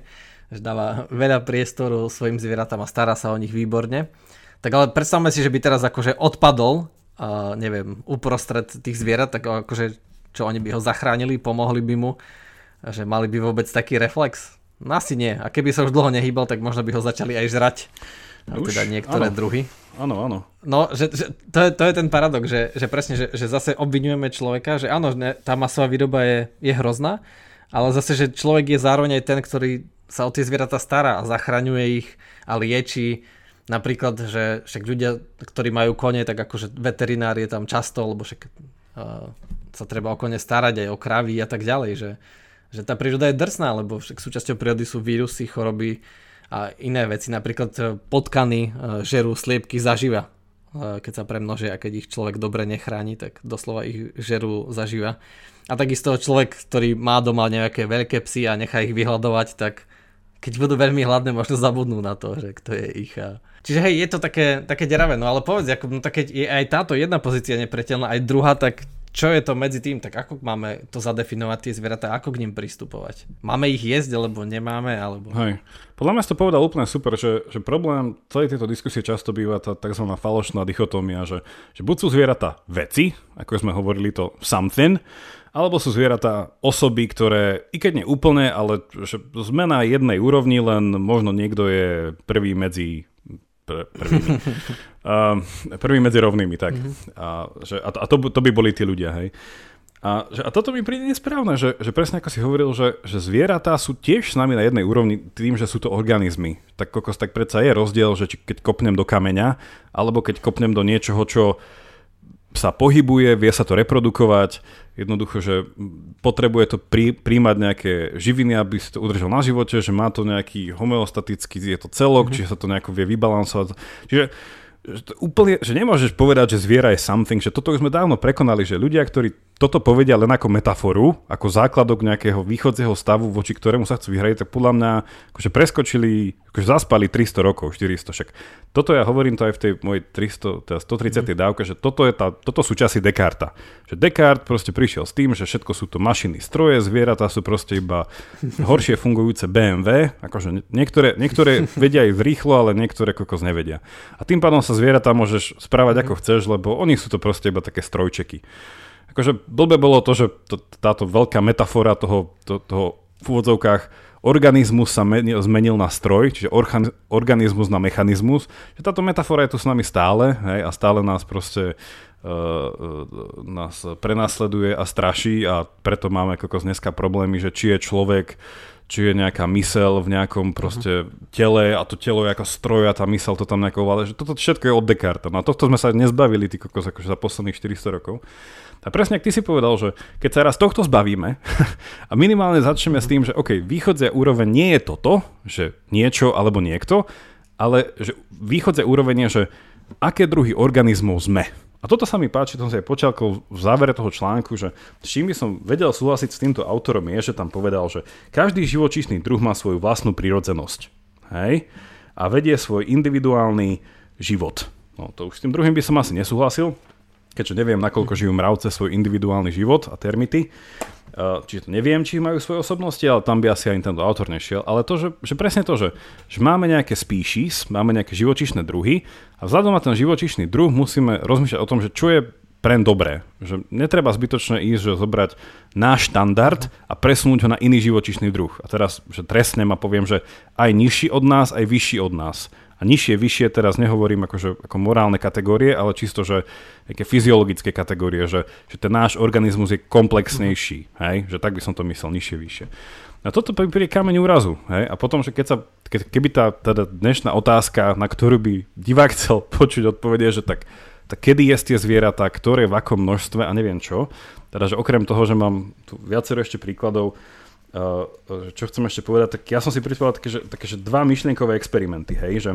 že dáva veľa priestoru svojim zvieratám a stará sa o nich výborne. Tak ale predstavme si, že by teraz akože odpadol, uh, neviem, uprostred tých zvierat, tak akože čo oni by ho zachránili, pomohli by mu že mali by vôbec taký reflex? No asi nie. A keby sa už dlho nehýbal, tak možno by ho začali aj žrať. Už, teda niektoré áno. druhy. Áno, áno. No, že, že to, je, to je ten paradox, že, že presne, že, že zase obvinujeme človeka, že áno, ne, tá masová výroba je, je hrozná, ale zase, že človek je zároveň aj ten, ktorý sa o tie zvieratá stará a zachraňuje ich a lieči. Napríklad, že však ľudia, ktorí majú kone, tak akože veterinár je tam často, lebo však uh, sa treba o kone starať aj o kravy a tak ďalej, že, že tá príroda je drsná, lebo však súčasťou prírody sú vírusy, choroby a iné veci. Napríklad e, potkany e, žerú sliepky zaživa. E, keď sa premnožia a keď ich človek dobre nechráni, tak doslova ich žerú zaživa. A takisto človek, ktorý má doma nejaké veľké psy a nechá ich vyhľadovať, tak keď budú veľmi hladné, možno zabudnú na to, že kto je ich. A... Čiže hej, je to také, také deravé, no ale povedz, ako, no tak keď je aj táto jedna pozícia nepretelná, aj druhá, tak čo je to medzi tým, tak ako máme to zadefinovať tie zvieratá, ako k ním pristupovať? Máme ich jesť, alebo nemáme, alebo... Hej. Podľa mňa si to povedal úplne super, že, že problém celej tejto diskusie často býva tá tzv. falošná dichotómia, že, že buď sú zvieratá veci, ako sme hovorili to something, alebo sú zvieratá osoby, ktoré, i keď nie úplne, ale že sme na jednej úrovni, len možno niekto je prvý medzi pr- prvými. uh, prvý medzi rovnými, tak. Mm-hmm. A, že, a, a to, to by boli tí ľudia, hej. A, že, a toto mi príde nesprávne, že, že presne ako si hovoril, že, že zvieratá sú tiež s nami na jednej úrovni tým, že sú to organizmy. Tak kokos, tak predsa je rozdiel, že či, keď kopnem do kameňa, alebo keď kopnem do niečoho, čo sa pohybuje, vie sa to reprodukovať, jednoducho, že potrebuje to prí, príjmať nejaké živiny, aby si to udržal na živote, že má to nejaký homeostatický, je to celok, mm-hmm. čiže sa to nejako vie vybalansovať. Čiže že to úplne, že nemôžeš povedať, že zviera je something, že toto už sme dávno prekonali, že ľudia, ktorí toto povedia len ako metaforu, ako základok nejakého východzieho stavu, voči ktorému sa chcú vyhrať, tak podľa mňa akože preskočili, akože zaspali 300 rokov, 400 však. Toto ja hovorím to aj v tej mojej 300, teda 130. Mm. dávke, že toto, je tá, toto sú časy Descarta. Že Descartes proste prišiel s tým, že všetko sú to mašiny, stroje, zvieratá sú proste iba horšie fungujúce BMW, akože niektoré, niektoré vedia aj rýchlo, ale niektoré kokos nevedia. A tým pádom sa zvieratá môžeš správať ako chceš, lebo oni sú to proste iba také strojčeky. Akože blbe bolo to, že to, táto veľká metafora toho, to, toho v úvodzovkách organizmus sa menil, zmenil na stroj, čiže orchan, organizmus na mechanizmus, že táto metafora je tu s nami stále hej, a stále nás proste uh, nás prenasleduje a straší a preto máme kokos dneska problémy, že či je človek či je nejaká mysel v nejakom proste tele a to telo je ako stroj a tá mysel to tam nejako ale že toto všetko je od Descartes. No tohto sme sa nezbavili, ty kokos, akože za posledných 400 rokov. A presne, ak ty si povedal, že keď sa raz tohto zbavíme a minimálne začneme s tým, že OK, východzia úroveň nie je toto, že niečo alebo niekto, ale že východzia úroveň je, že aké druhy organizmov sme. A toto sa mi páči, to som si aj počalkol v závere toho článku, že s čím by som vedel súhlasiť s týmto autorom je, že tam povedal, že každý živočíšny druh má svoju vlastnú prírodzenosť. Hej? A vedie svoj individuálny život. No to už s tým druhým by som asi nesúhlasil, keďže neviem, nakoľko žijú mravce svoj individuálny život a termity. Čiže to neviem, či majú svoje osobnosti, ale tam by asi ani tento autor nešiel. Ale to, že, že presne to, že, že máme nejaké species, máme nejaké živočišné druhy a vzhľadom na ten živočišný druh musíme rozmýšľať o tom, že čo je pre dobré. Že netreba zbytočne ísť, že zobrať náš štandard a presunúť ho na iný živočišný druh. A teraz, že trestnem a poviem, že aj nižší od nás, aj vyšší od nás. A nižšie, vyššie teraz nehovorím akože, ako morálne kategórie, ale čisto, že nejaké fyziologické kategórie, že, že ten náš organizmus je komplexnejší, hej? že tak by som to myslel, nižšie, vyššie. A toto príde kameň úrazu. Hej? A potom, že keď sa, ke, keby tá teda dnešná otázka, na ktorú by divák chcel počuť odpovede, že tak, tak kedy jesť tie zvieratá, ktoré v akom množstve a neviem čo, teda že okrem toho, že mám tu viacero ešte príkladov, čo chcem ešte povedať, tak ja som si pripravil také, že, také, že dva myšlienkové experimenty, hej, že,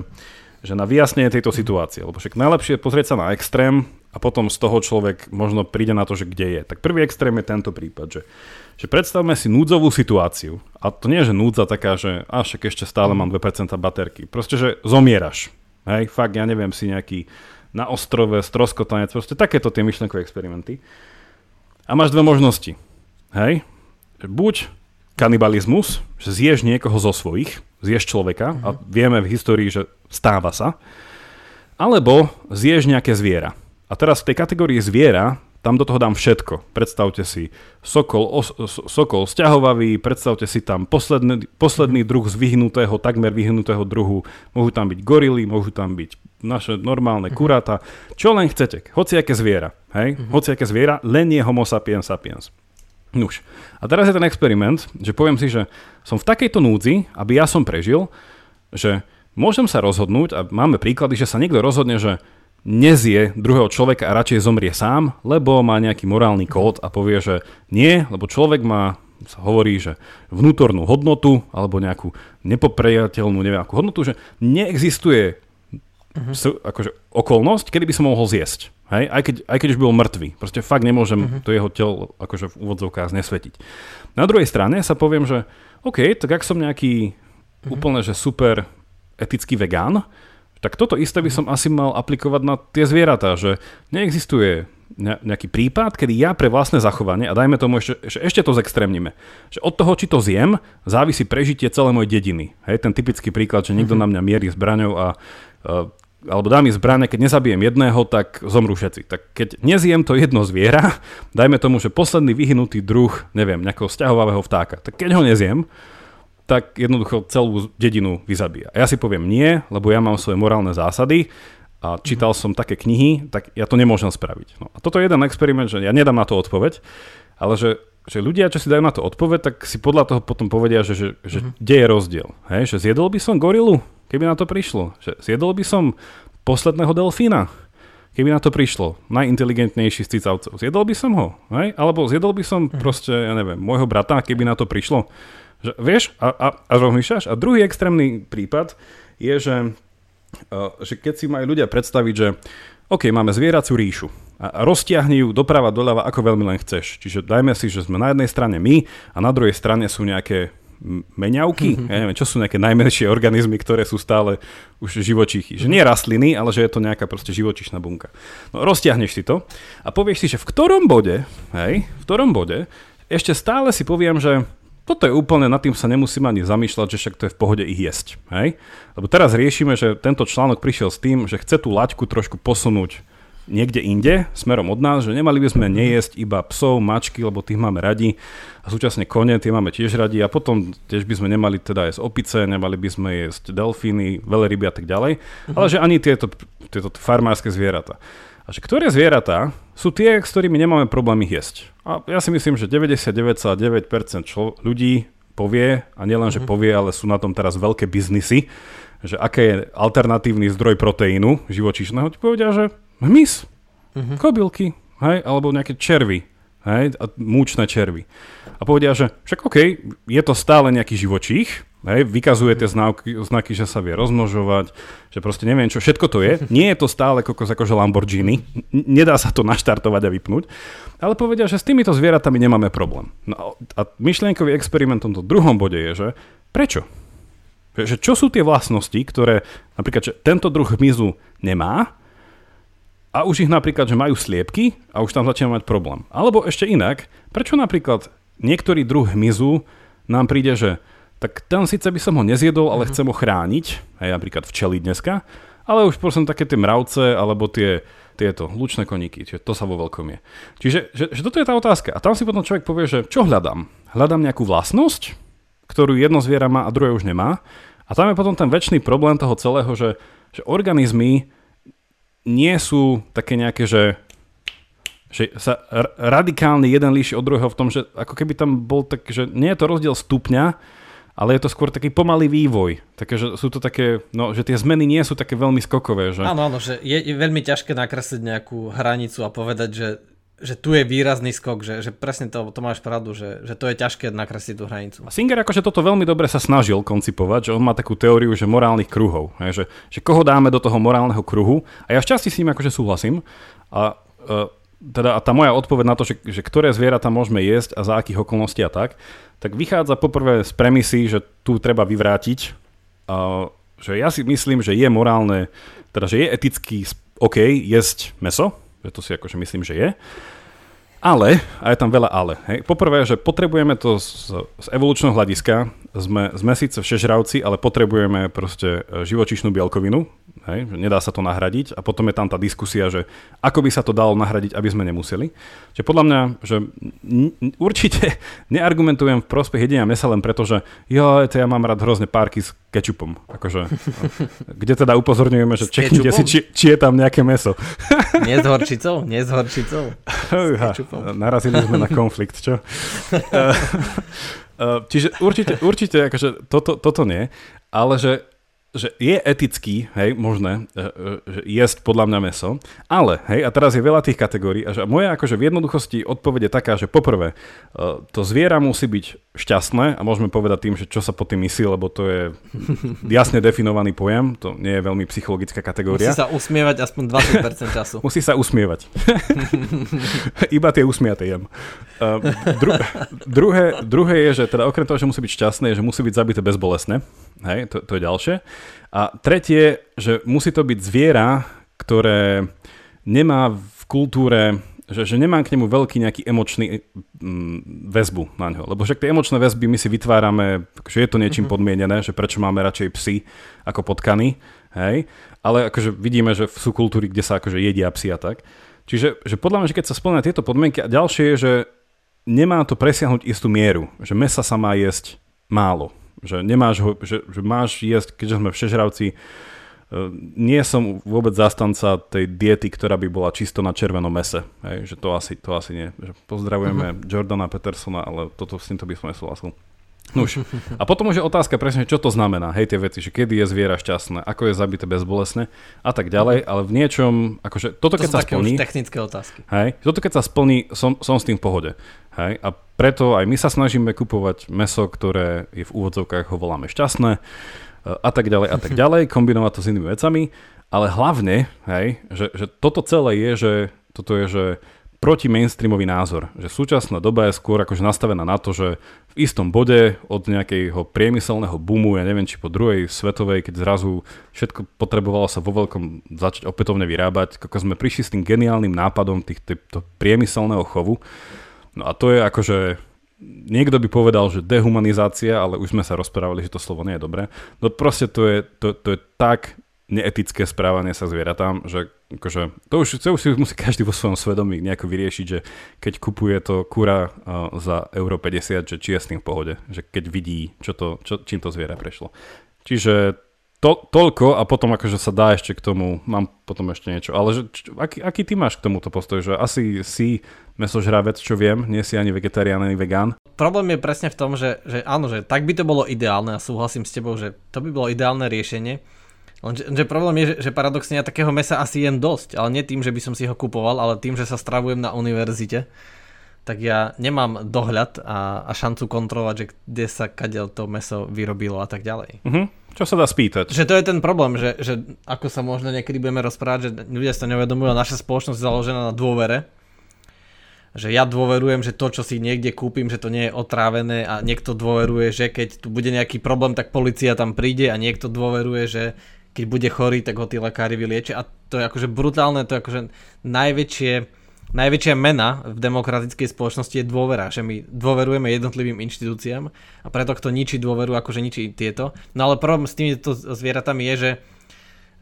že na vyjasnenie tejto situácie, lebo však najlepšie je pozrieť sa na extrém a potom z toho človek možno príde na to, že kde je. Tak prvý extrém je tento prípad, že, že predstavme si núdzovú situáciu a to nie je, že núdza taká, že a však ešte stále mám 2% baterky, proste, že zomieraš, hej, fakt, ja neviem si nejaký na ostrove, stroskotanec, proste takéto tie myšlenkové experimenty. A máš dve možnosti, hej, buď kanibalizmus, že zješ niekoho zo svojich, zješ človeka uh-huh. a vieme v histórii, že stáva sa, alebo zješ nejaké zviera. A teraz v tej kategórii zviera tam do toho dám všetko. Predstavte si sokol, os, sokol sťahovavý, predstavte si tam posledný, posledný druh z vyhnutého, takmer vyhnutého druhu. Môžu tam byť gorily, môžu tam byť naše normálne uh-huh. kuráta. Čo len chcete. Hociaké zviera. Hej? Hociaké zviera, len je homo sapiens sapiens. Nuž. A teraz je ten experiment, že poviem si, že som v takejto núdzi, aby ja som prežil, že môžem sa rozhodnúť, a máme príklady, že sa niekto rozhodne, že nezie druhého človeka a radšej zomrie sám, lebo má nejaký morálny kód a povie, že nie, lebo človek má sa hovorí, že vnútornú hodnotu alebo nejakú nepopriateľnú neviem akú hodnotu, že neexistuje uh-huh. akože, okolnosť, kedy by som mohol zjesť. Hej? Aj, keď, aj keď už bol mŕtvý. Proste fakt nemôžem uh-huh. to jeho telo akože v úvodzovkách nesvetiť. Na druhej strane sa poviem, že OK, tak ak som nejaký uh-huh. úplne, že super etický vegán, tak toto isté by som asi mal aplikovať na tie zvieratá, že neexistuje nejaký prípad, kedy ja pre vlastné zachovanie, a dajme tomu ešte, ešte, ešte to zextrémnime, že od toho, či to zjem, závisí prežitie celé mojej dediny. Hej, ten typický príklad, že niekto na mňa mierí zbraňou a uh, alebo dá mi zbrane, keď nezabijem jedného, tak zomrú všetci. Tak keď nezjem to jedno zviera, dajme tomu, že posledný vyhnutý druh, neviem, nejakého vzťahovavého vtáka, tak keď ho nezjem, tak jednoducho celú dedinu vyzabíja. A ja si poviem nie, lebo ja mám svoje morálne zásady a čítal som také knihy, tak ja to nemôžem spraviť. No a toto je jeden experiment, že ja nedám na to odpoveď, ale že, že ľudia, čo si dajú na to odpoveď, tak si podľa toho potom povedia, že, že, že uh-huh. kde je rozdiel. Hej, že zjedol by som gorilu? Keby na to prišlo. Že zjedol by som posledného delfína, keby na to prišlo. Najinteligentnejší z cicavcov. Zjedol by som ho, hej? Alebo zjedol by som hm. proste, ja neviem, môjho brata, keby na to prišlo. Že, vieš, a, a, a rozmýšľaš? A druhý extrémny prípad je, že že keď si majú ľudia predstaviť, že OK, máme zvieraciu ríšu a roztiahni ju doprava, doľava, ako veľmi len chceš. Čiže dajme si, že sme na jednej strane my a na druhej strane sú nejaké meňavky, mm-hmm. ja neviem, čo sú nejaké najmenšie organizmy, ktoré sú stále už živočichy. Že nie rastliny, ale že je to nejaká proste živočišná bunka. No roztiahneš si to a povieš si, že v ktorom bode, hej, v ktorom bode, ešte stále si poviem, že toto je úplne, nad tým sa nemusím ani zamýšľať, že však to je v pohode ich jesť. Hej? Lebo teraz riešime, že tento článok prišiel s tým, že chce tú laťku trošku posunúť niekde inde, smerom od nás, že nemali by sme nejesť iba psov, mačky, lebo tých máme radi a súčasne kone, tie máme tiež radi a potom tiež by sme nemali teda jesť opice, nemali by sme jesť delfíny, veľryby a tak ďalej, uh-huh. ale že ani tieto, tieto farmárske zvieratá. A že ktoré zvieratá sú tie, s ktorými nemáme problém ich jesť. A ja si myslím, že 99,9% člo- ľudí povie, a nielen, že mhm. povie, ale sú na tom teraz veľké biznisy, že aké je alternatívny zdroj proteínu živočíšneho, ti povedia, že hmyz, uh-huh. kobylky, hej, alebo nejaké červy, hej, a múčne červy. A povedia, že však OK, je to stále nejaký živočích, hej, vykazuje tie znaky, znaky, že sa vie rozmnožovať, že proste neviem čo, všetko to je. Nie je to stále kokos akože Lamborghini, nedá sa to naštartovať a vypnúť, ale povedia, že s týmito zvieratami nemáme problém. No a myšlienkový experiment v tomto druhom bode je, že prečo? Že čo sú tie vlastnosti, ktoré napríklad, že tento druh hmyzu nemá, a už ich napríklad, že majú sliepky a už tam začína mať problém. Alebo ešte inak, prečo napríklad niektorý druh hmyzu nám príde, že tak ten síce by som ho nezjedol, ale mm-hmm. chcem ho chrániť, aj napríklad včeli dneska, ale už prosím také tie mravce alebo tie tieto lučné koníky, čiže to sa vo veľkom je. Čiže že, že toto je tá otázka. A tam si potom človek povie, že čo hľadám? Hľadám nejakú vlastnosť, ktorú jedno zviera má a druhé už nemá. A tam je potom ten väčší problém toho celého, že, že organizmy nie sú také nejaké, že že sa radikálne jeden líši od druhého v tom, že ako keby tam bol tak, že nie je to rozdiel stupňa, ale je to skôr taký pomalý vývoj. Také, že sú to také, no, že tie zmeny nie sú také veľmi skokové. Že... Áno, áno, že je veľmi ťažké nakresliť nejakú hranicu a povedať, že, že tu je výrazný skok, že, že presne to, to máš pravdu, že, že to je ťažké nakresliť tú hranicu. A Singer akože toto veľmi dobre sa snažil koncipovať, že on má takú teóriu, že morálnych kruhov, že, že koho dáme do toho morálneho kruhu. A ja šťastí s ním akože súhlasím. A uh, teda a tá moja odpoveď na to, že, že ktoré zvieratá môžeme jesť a za akých okolností a tak, tak vychádza poprvé z premisy, že tu treba vyvrátiť, uh, že ja si myslím, že je morálne, teda že je eticky OK jesť meso, že to si akože myslím, že je. Ale, a je tam veľa ale. Hej. Poprvé, že potrebujeme to z, z evolučného hľadiska, sme, sme síce všežravci, ale potrebujeme proste e, živočišnú bielkovinu, hej, že nedá sa to nahradiť a potom je tam tá diskusia, že ako by sa to dalo nahradiť, aby sme nemuseli. Čiže podľa mňa, že n- určite neargumentujem v prospech jedenia mesa len preto, že jo, to ja mám rád hrozne párky s kečupom. Akože, kde teda upozorňujeme, že čeknite si, či, či je tam nejaké meso. Nie s horčicou? Nie s horčicou? S narazili sme na konflikt, čo? Čiže určite, určite akože toto, toto nie, ale že že je etický, hej, možné, e, e, že jesť podľa mňa meso, ale, hej, a teraz je veľa tých kategórií a že moja akože v jednoduchosti odpoveď je taká, že poprvé, e, to zviera musí byť šťastné a môžeme povedať tým, že čo sa po tým myslí, lebo to je jasne definovaný pojem, to nie je veľmi psychologická kategória. Musí sa usmievať aspoň 20% času. musí sa usmievať. Iba tie usmiate jem. Dru- druhé, druhé je, že teda okrem toho, že musí byť šťastné, je, že musí byť zabité bezbolesné. Hej, to, to je ďalšie. A tretie, že musí to byť zviera, ktoré nemá v kultúre že, že nemám k nemu veľký nejaký emočný mm, väzbu na ňo. Lebo však tie emočné väzby my si vytvárame, že je to niečím mm-hmm. podmienené, že prečo máme radšej psy ako potkany, hej. Ale akože vidíme, že sú kultúry, kde sa akože jedia psy a tak. Čiže že podľa mňa, že keď sa splnia tieto podmienky a ďalšie je, že nemá to presiahnuť istú mieru. Že mesa sa má jesť málo. Že nemáš ho, že, že máš jesť, keďže sme všežravci, e, nie som vôbec zastanca tej diety, ktorá by bola čisto na červenom mese. Hej, že to asi, to asi nie. Že pozdravujeme uh-huh. Jordana Petersona, ale toto s týmto by som nesúhlasil. Nuž. A potom už je otázka presne, čo to znamená, hej, tie veci, že kedy je zviera šťastné, ako je zabité bezbolesné a tak ďalej, ale v niečom, akože toto to keď sa splní... technické otázky. Hej, toto keď sa splní, som, som s tým v pohode. Hej, a preto aj my sa snažíme kupovať meso, ktoré je v úvodzovkách, ho voláme šťastné. a tak ďalej a tak ďalej, kombinovať to s inými vecami, ale hlavne, hej, že, že toto celé je, že toto je, že proti mainstreamový názor. Že súčasná doba je skôr akože nastavená na to, že v istom bode od nejakého priemyselného boomu, ja neviem, či po druhej svetovej, keď zrazu všetko potrebovalo sa vo veľkom začať opätovne vyrábať, ako sme prišli s tým geniálnym nápadom tých, týchto priemyselného chovu. No a to je akože niekto by povedal, že dehumanizácia, ale už sme sa rozprávali, že to slovo nie je dobré. No proste to je, to, to je tak neetické správanie sa zvieratám, že akože, to, už, to už si musí každý vo svojom svedomí nejako vyriešiť, že keď kupuje to kura uh, za euro 50, že či je s tým v pohode, že keď vidí, čo to, čo, čím to zviera prešlo. Čiže to, toľko a potom akože sa dá ešte k tomu, mám potom ešte niečo, ale že, č, aký, aký ty máš k tomuto postoj, že asi si mesožravec, čo viem, nie si ani vegetarián, ani vegán. Problém je presne v tom, že, že áno, že tak by to bolo ideálne a súhlasím s tebou, že to by bolo ideálne riešenie, Lenže, že problém je, že, že paradoxne ja takého mesa asi jem dosť, ale nie tým, že by som si ho kupoval, ale tým, že sa stravujem na univerzite, tak ja nemám dohľad a, a šancu kontrolovať, že kde sa kadiaľ to meso vyrobilo a tak ďalej. Uh-huh. Čo sa dá spýtať? Že to je ten problém, že, že ako sa možno niekedy budeme rozprávať, že ľudia sa neuvedomujú, naša spoločnosť je založená na dôvere, že ja dôverujem, že to, čo si niekde kúpim, že to nie je otrávené a niekto dôveruje, že keď tu bude nejaký problém, tak policia tam príde a niekto dôveruje, že keď bude chorý, tak ho tí lekári vyliečia. A to je akože brutálne, to je akože najväčšie, najväčšia mena v demokratickej spoločnosti je dôvera, že my dôverujeme jednotlivým inštitúciám a preto kto ničí dôveru, akože ničí tieto. No ale problém s týmito zvieratami je, že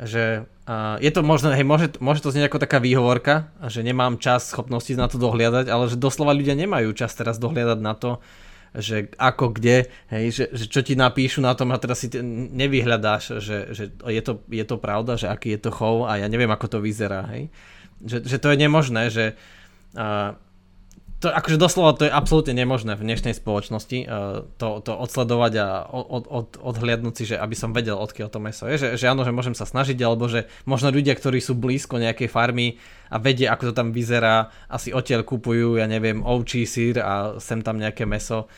že uh, je to možno, hej, môže, môže to znieť ako taká výhovorka, že nemám čas, schopnosti na to dohliadať, ale že doslova ľudia nemajú čas teraz dohliadať na to, že ako kde, hej, že, že čo ti napíšu na tom a teraz si nevyhľadáš, že, že je, to, je to pravda, že aký je to chov a ja neviem, ako to vyzerá. Hej. Že, že to je nemožné, že uh, to, akože doslova to je absolútne nemožné v dnešnej spoločnosti uh, to, to odsledovať a od, od, odhliadnúť si, že aby som vedel, odkiaľ to meso je, že, že áno, že môžem sa snažiť, alebo že možno ľudia, ktorí sú blízko nejakej farmy a vedia, ako to tam vyzerá, asi odtiaľ kupujú, ja neviem, ovčí sír a sem tam nejaké meso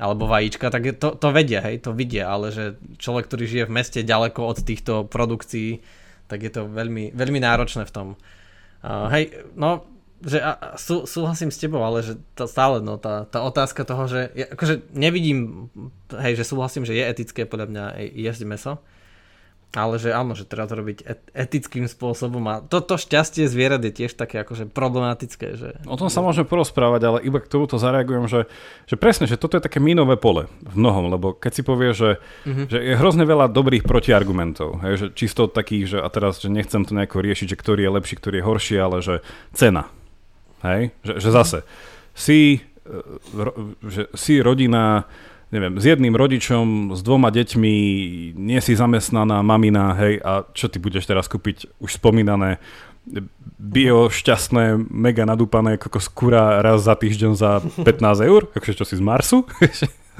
alebo vajíčka, tak to, to vedia, hej, to vidia, ale že človek, ktorý žije v meste ďaleko od týchto produkcií, tak je to veľmi, veľmi náročné v tom. Uh, hej, no že a, sú, súhlasím s tebou, ale že to stále no, tá, tá otázka toho, že ja, akože nevidím, hej, že súhlasím, že je etické podľa mňa jesť meso, ale že áno, že treba to robiť et, etickým spôsobom a toto šťastie zvierat je tiež také akože problematické. Že... O tom sa môžeme porozprávať, ale iba k tomuto zareagujem, že, že presne, že toto je také mínové pole v mnohom, lebo keď si povie, že, mm-hmm. že je hrozne veľa dobrých protiargumentov, hej, že čisto takých, že a teraz, že nechcem to nejako riešiť, že ktorý je lepší, ktorý je horší, ale že cena, Hej? Že, že zase si, e, že si rodina neviem, s jedným rodičom, s dvoma deťmi, nie si zamestnaná mamina, hej, a čo ty budeš teraz kúpiť už spomínané bio šťastné, mega nadúpané kokos kura raz za týždeň za 15 eur, akože čo si z Marsu.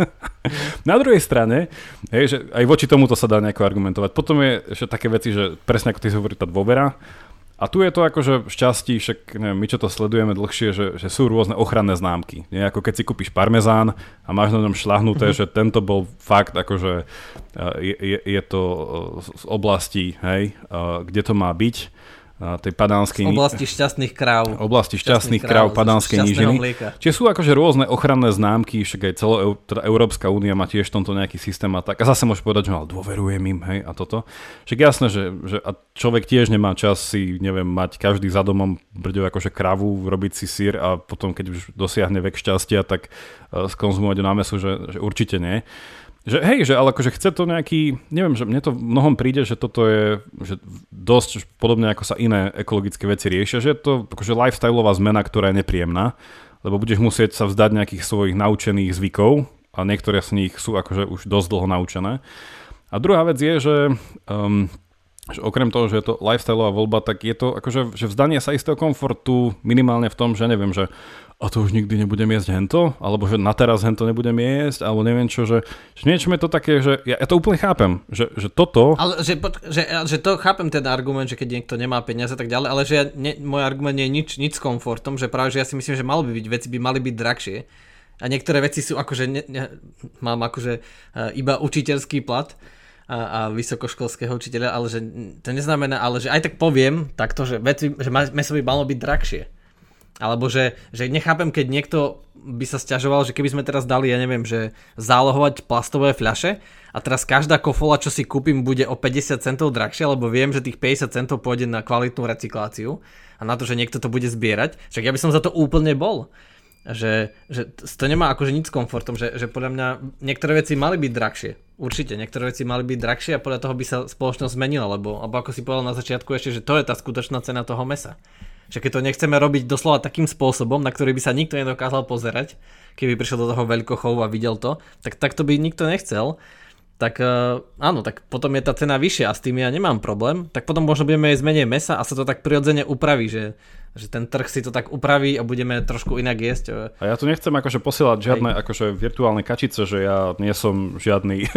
Na druhej strane, hej, že aj voči tomuto sa dá nejako argumentovať. Potom je ešte také veci, že presne ako ty si hovorí, tá dôvera, a tu je to akože šťastí, však neviem, my čo to sledujeme dlhšie, že, že sú rôzne ochranné známky. Nie ako keď si kúpiš parmezán a máš na ňom šlahnuté, mm-hmm. že tento bol fakt akože je, je, je to z oblasti, hej, kde to má byť tej padánskej... Z oblasti šťastných kráv. Oblasti šťastných, šťastných kráv, padánskej nížiny. Čiže sú akože rôzne ochranné známky, však aj celo teda Európska únia má tiež tomto nejaký systém a tak. A zase môžeš povedať, že ale dôverujem im, hej, a toto. Však jasné, že, že a človek tiež nemá čas si, neviem, mať každý za domom brďov akože kravu, robiť si sír a potom, keď už dosiahne vek šťastia, tak uh, skonzumovať na mesu, že, že určite nie. Že hej, že ale akože chce to nejaký, neviem, že mne to v mnohom príde, že toto je že dosť podobne ako sa iné ekologické veci riešia, že je to akože lifestyleová zmena, ktorá je nepríjemná, lebo budeš musieť sa vzdať nejakých svojich naučených zvykov a niektoré z nich sú akože už dosť dlho naučené. A druhá vec je, že um, že okrem toho, že je to lifestyleová voľba, tak je to akože že vzdanie sa istého komfortu minimálne v tom, že neviem, že a to už nikdy nebudem jesť hento, alebo že na teraz hento nebudem jesť, alebo neviem čo, že, že niečo je to také, že ja, ja to úplne chápem, že, že toto... Ale že, že, že to chápem ten argument, že keď niekto nemá peniaze a tak ďalej, ale že ja, ne, môj argument nie je nič, nič s komfortom, že práve, že ja si myslím, že malo by byť, veci by mali byť drahšie. A niektoré veci sú akože, ne, ne, mám akože uh, iba učiteľský plat, a, a vysokoškolského učiteľa, ale že to neznamená, ale že aj tak poviem takto, že, veci, že meso by malo byť drahšie. Alebo že, že nechápem, keď niekto by sa stiažoval, že keby sme teraz dali, ja neviem, že zálohovať plastové fľaše a teraz každá kofola, čo si kúpim, bude o 50 centov drahšia, lebo viem, že tých 50 centov pôjde na kvalitnú recykláciu a na to, že niekto to bude zbierať. Však ja by som za to úplne bol že, že to nemá akože nič s komfortom, že, že podľa mňa niektoré veci mali byť drahšie. Určite, niektoré veci mali byť drahšie a podľa toho by sa spoločnosť zmenila, lebo, lebo ako si povedal na začiatku ešte, že to je tá skutočná cena toho mesa. Že keď to nechceme robiť doslova takým spôsobom, na ktorý by sa nikto nedokázal pozerať, keby prišiel do toho veľkochovu a videl to, tak takto by nikto nechcel. Tak uh, áno, tak potom je tá cena vyššia a s tým ja nemám problém, tak potom možno budeme jesť menej mesa a sa to tak prirodzene upraví, že že ten trh si to tak upraví a budeme trošku inak jesť. A ja tu nechcem akože posielať žiadne Hej. akože virtuálne kačice, že ja nie som žiadny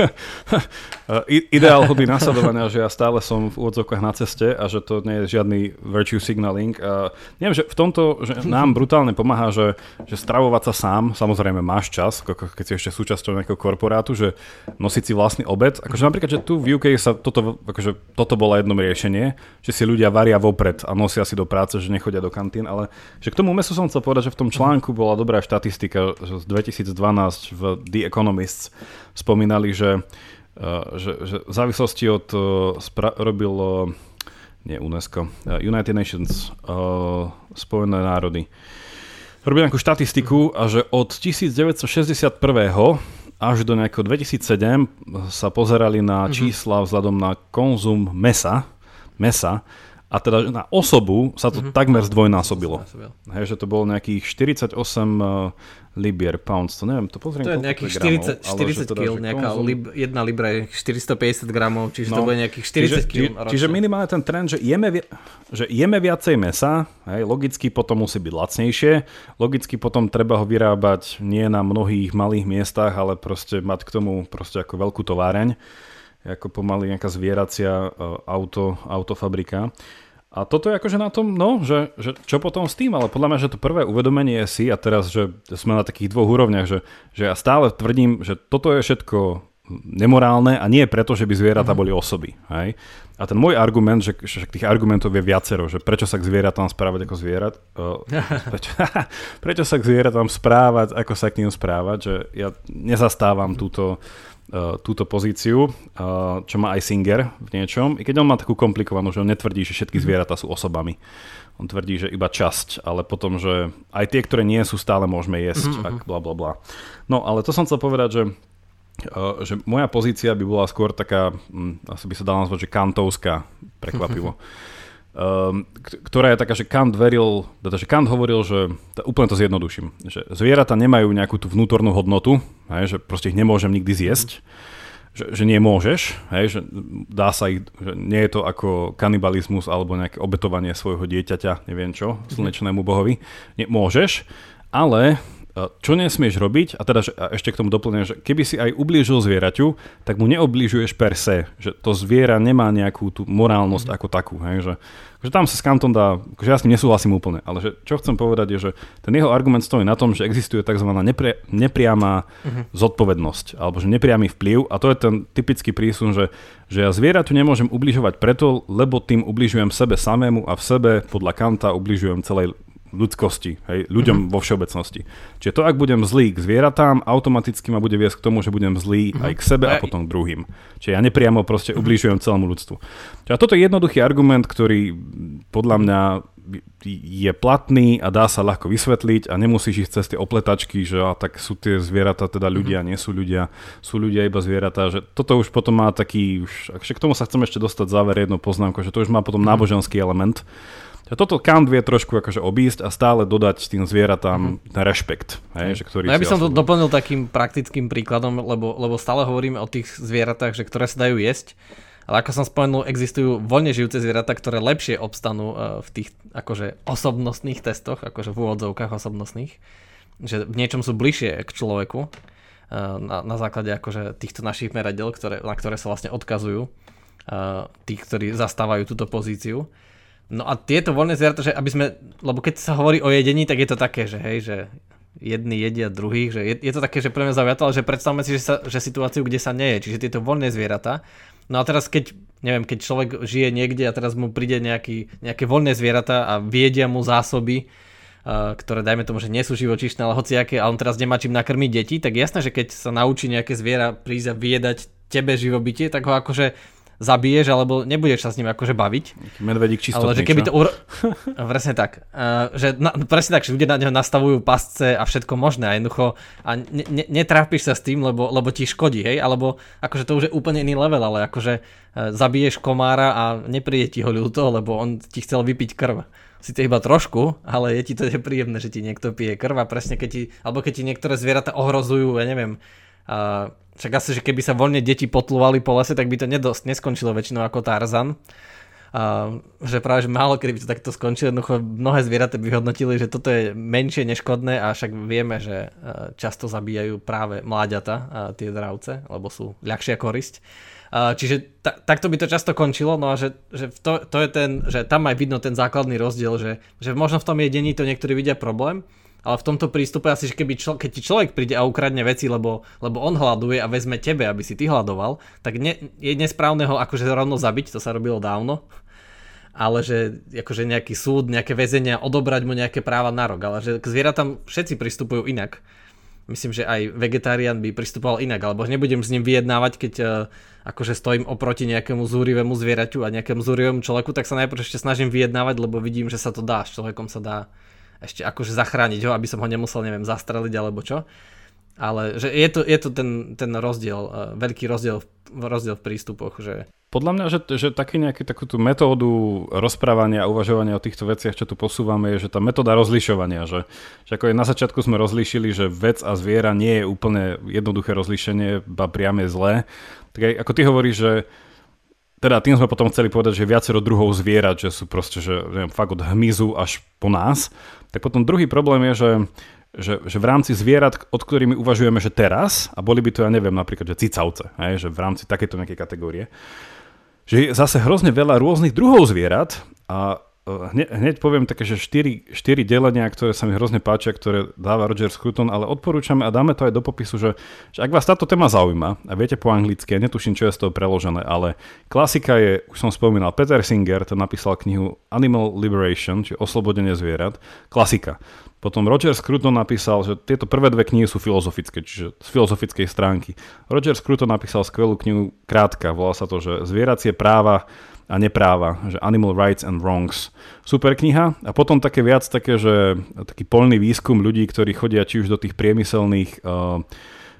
ideál hody nasledovania, že ja stále som v úvodzovkách na ceste a že to nie je žiadny virtue signaling. A neviem, že v tomto že nám brutálne pomáha, že, že stravovať sa sám, samozrejme máš čas, keď si ešte súčasťou nejakého korporátu, že nosiť si vlastný obed. Akože napríklad, že tu v UK sa toto, akože toto bolo jedno riešenie, že si ľudia varia vopred a nosia si do práce, že nechodia do kantín, ale že k tomu mesu som chcel povedať, že v tom článku bola dobrá štatistika, že z 2012 v The Economists spomínali, že, uh, že, že v závislosti od uh, spra- robil uh, nie UNESCO, United Nations, uh, Spojené národy, robil nejakú štatistiku a že od 1961 až do nejakého 2007 sa pozerali na mhm. čísla vzhľadom na konzum mesa, mesa a teda na osobu sa to mm-hmm. takmer zdvojnásobilo. Hej, že to bolo nejakých 48 uh, eh, libier, pounds, to neviem, to pozriem. To je nejakých 40, 40 kg, nejaká konzum... lib, jedna libra je 450 gramov, čiže no, to bude nejakých 40 kg. Čiže, čiže minimálne ten trend, že jeme, že jeme viacej mesa, hej, logicky potom musí byť lacnejšie, logicky potom treba ho vyrábať nie na mnohých malých miestach, ale proste mať k tomu proste ako veľkú továreň ako pomaly nejaká zvieracia uh, auto, autofabrika. A toto je akože na tom, no, že, že čo potom s tým, ale podľa mňa, že to prvé uvedomenie je si a teraz, že sme na takých dvoch úrovniach, že, že ja stále tvrdím, že toto je všetko nemorálne a nie preto, že by zvieratá mm-hmm. boli osoby. Hej? A ten môj argument, že, že tých argumentov je viacero, že prečo sa k zvieratám správať ako zvierat, uh, prečo, prečo sa k zvieratám správať, ako sa k ním správať, že ja nezastávam túto túto pozíciu, uh, čo má aj Singer v niečom, i keď on má takú komplikovanú, že on netvrdí, že všetky mhm. zvieratá sú osobami. On tvrdí, že iba časť, ale potom, že aj tie, ktoré nie sú, stále môžeme jesť, mm-hmm. ak bla bla bla. No, ale to som chcel povedať, že Uh, že moja pozícia by bola skôr taká, um, asi by sa dala nazvať, že kantovská, prekvapivo. um, ktorá je taká, že Kant veril, teda, že Kant hovoril, že, úplne to zjednoduším, že zvieratá nemajú nejakú tú vnútornú hodnotu, hej, že proste ich nemôžem nikdy zjesť, že, že nie môžeš, hej, že dá sa ich, že nie je to ako kanibalizmus alebo nejaké obetovanie svojho dieťaťa, neviem čo, slnečnému bohovi, nie, môžeš, ale čo nesmieš robiť, a teda že, a ešte k tomu doplňujem, že keby si aj ublížil zvieraťu, tak mu neoblížuješ per se, že to zviera nemá nejakú tú morálnosť mm. ako takú, hej, že, že tam sa s Kantom dá, že ja s ním nesúhlasím úplne, ale že, čo chcem povedať je, že ten jeho argument stojí na tom, že existuje tzv. Nepri, nepriamá mm-hmm. zodpovednosť, alebo že nepriamy vplyv a to je ten typický prísun, že, že ja zvieraťu nemôžem ubližovať preto, lebo tým ubližujem sebe samému a v sebe podľa Kanta ubližujem celej ľudskosti, hej, ľuďom mm-hmm. vo všeobecnosti. Čiže to, ak budem zlý k zvieratám, automaticky ma bude viesť k tomu, že budem zlý mm-hmm. aj k sebe a potom k druhým. Čiže ja nepriamo proste mm-hmm. ubližujem celému ľudstvu. Čiže toto je jednoduchý argument, ktorý podľa mňa je platný a dá sa ľahko vysvetliť a nemusíš ísť cez tie opletačky, že a tak sú tie zvieratá teda ľudia, mm-hmm. nie sú ľudia, sú ľudia iba zvieratá, že toto už potom má taký, už, k tomu sa chcem ešte dostať záver jednu poznámku, že to už má potom náboženský element, toto Kant vie trošku akože obísť a stále dodať tým zvieratám mm-hmm. rešpekt. Hej, že ktorý no ja by som to doplnil takým praktickým príkladom, lebo, lebo stále hovoríme o tých zvieratách, že ktoré sa dajú jesť. Ale ako som spomenul, existujú voľne žijúce zvieratá, ktoré lepšie obstanú e, v tých akože osobnostných testoch, akože v úvodzovkách osobnostných, že v niečom sú bližšie k človeku e, na, na základe akože týchto našich meradel, ktoré, na ktoré sa vlastne odkazujú e, tí, ktorí zastávajú túto pozíciu. No a tieto voľné zvieratá, že aby sme, lebo keď sa hovorí o jedení, tak je to také, že hej, že jedni jedia druhých, že je, je to také, že pre mňa zaujaté, ale že predstavme si, že, sa, že situáciu, kde sa neje, čiže tieto voľné zvieratá. No a teraz keď, neviem, keď človek žije niekde a teraz mu príde nejaký, nejaké voľné zvieratá a viedia mu zásoby, uh, ktoré dajme tomu, že nie sú živočíšne, ale hociaké, a on teraz nemá čím nakrmiť deti, tak jasné, že keď sa naučí nejaké zviera prísť a vyjedať tebe živobytie, tak ho akože zabiješ, alebo nebudeš sa s ním akože baviť. Medvedík čistotný, Ale že keby to... Uro... presne tak. Uh, že na, presne tak, že ľudia na neho nastavujú pasce a všetko možné a jednoducho a ne, ne, netrápiš sa s tým, lebo, lebo ti škodí, hej, alebo akože to už je úplne iný level, ale akože uh, zabiješ komára a nepríde ti ho ľúto, lebo on ti chcel vypiť krv. Sice iba trošku, ale je ti to nepríjemné, že ti niekto pije krv a presne keď ti, alebo keď ti niektoré zvieratá ohrozujú, ja neviem, uh, však asi, že keby sa voľne deti potlúvali po lese, tak by to nedost, neskončilo väčšinou ako Tarzan. A, že práve, že málo kedy by to takto skončilo, jednoducho mnohé zvieratá by vyhodnotili, že toto je menšie neškodné a však vieme, že často zabíjajú práve mláďata tie dravce, lebo sú ľahšia korisť. A, čiže ta, takto by to často končilo, no a že, že to, to je ten, že tam aj vidno ten základný rozdiel, že, že možno v tom jedení to niektorí vidia problém, ale v tomto prístupe asi, že keby člo, keď ti človek príde a ukradne veci, lebo, lebo on hľaduje a vezme tebe, aby si ty hľadoval, tak ne, je nesprávne ho akože rovno zabiť, to sa robilo dávno, ale že akože nejaký súd, nejaké väzenia, odobrať mu nejaké práva na rok, ale že k zvieratám všetci pristupujú inak. Myslím, že aj vegetarián by pristupoval inak, alebo nebudem s ním vyjednávať, keď uh, akože stojím oproti nejakému zúrivému zvieraťu a nejakému zúrivému človeku, tak sa najprv ešte snažím vyjednávať, lebo vidím, že sa to dá, s človekom sa dá ešte akože zachrániť ho, aby som ho nemusel, neviem, zastreliť alebo čo. Ale že je to, je to ten, ten rozdiel, uh, veľký rozdiel, rozdiel v prístupoch, že podľa mňa, že, že taký nejaký, takú tú metódu rozprávania a uvažovania o týchto veciach, čo tu posúvame, je, že tá metóda rozlišovania, že, že ako je na začiatku sme rozlíšili, že vec a zviera nie je úplne jednoduché rozlíšenie, ba priame zlé, tak aj ako ty hovoríš, že teda tým sme potom chceli povedať, že viacero druhov zvierat, že sú proste, že neviem, fakt od hmyzu až po nás, tak potom druhý problém je, že, že, že v rámci zvierat, od ktorými uvažujeme, že teraz, a boli by to, ja neviem, napríklad, že cicavce, hej, že v rámci takéto nejakej kategórie, že je zase hrozne veľa rôznych druhov zvierat a hneď, hneď poviem také, že 4, 4 delenia, ktoré sa mi hrozne páčia, ktoré dáva Roger Scruton, ale odporúčame a dáme to aj do popisu, že, že ak vás táto téma zaujíma a viete po anglicky, ja netuším, čo je z toho preložené, ale klasika je, už som spomínal, Peter Singer, ten napísal knihu Animal Liberation, či Oslobodenie zvierat, klasika. Potom Roger Scruton napísal, že tieto prvé dve knihy sú filozofické, čiže z filozofickej stránky. Roger Scruton napísal skvelú knihu, krátka, volá sa to, že Zvieracie práva a nepráva, že Animal Rights and Wrongs. Super kniha a potom také viac také, že taký polný výskum ľudí, ktorí chodia či už do tých priemyselných uh,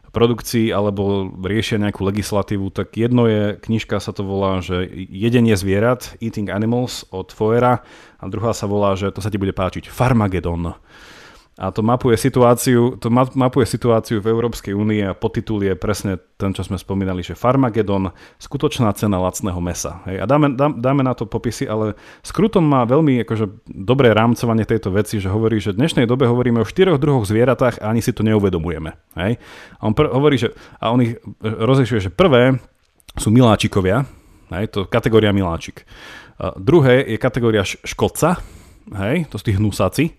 produkcií alebo riešia nejakú legislatívu, tak jedno je, knižka sa to volá, že jedenie zvierat, Eating Animals od Foera a druhá sa volá, že to sa ti bude páčiť, Farmagedon a to mapuje situáciu, to mapuje situáciu v Európskej únii a podtitul je presne ten, čo sme spomínali, že Farmagedon, skutočná cena lacného mesa. Hej, a dáme, dá, dáme na to popisy, ale Skruton má veľmi akože, dobré rámcovanie tejto veci, že hovorí, že v dnešnej dobe hovoríme o štyroch druhoch zvieratách a ani si to neuvedomujeme. Hej. A on pr- hovorí, že, a on ich rozlišuje, že prvé sú miláčikovia, hej, to kategória miláčik. A druhé je kategória škodca, hej, to sú tí hnusáci.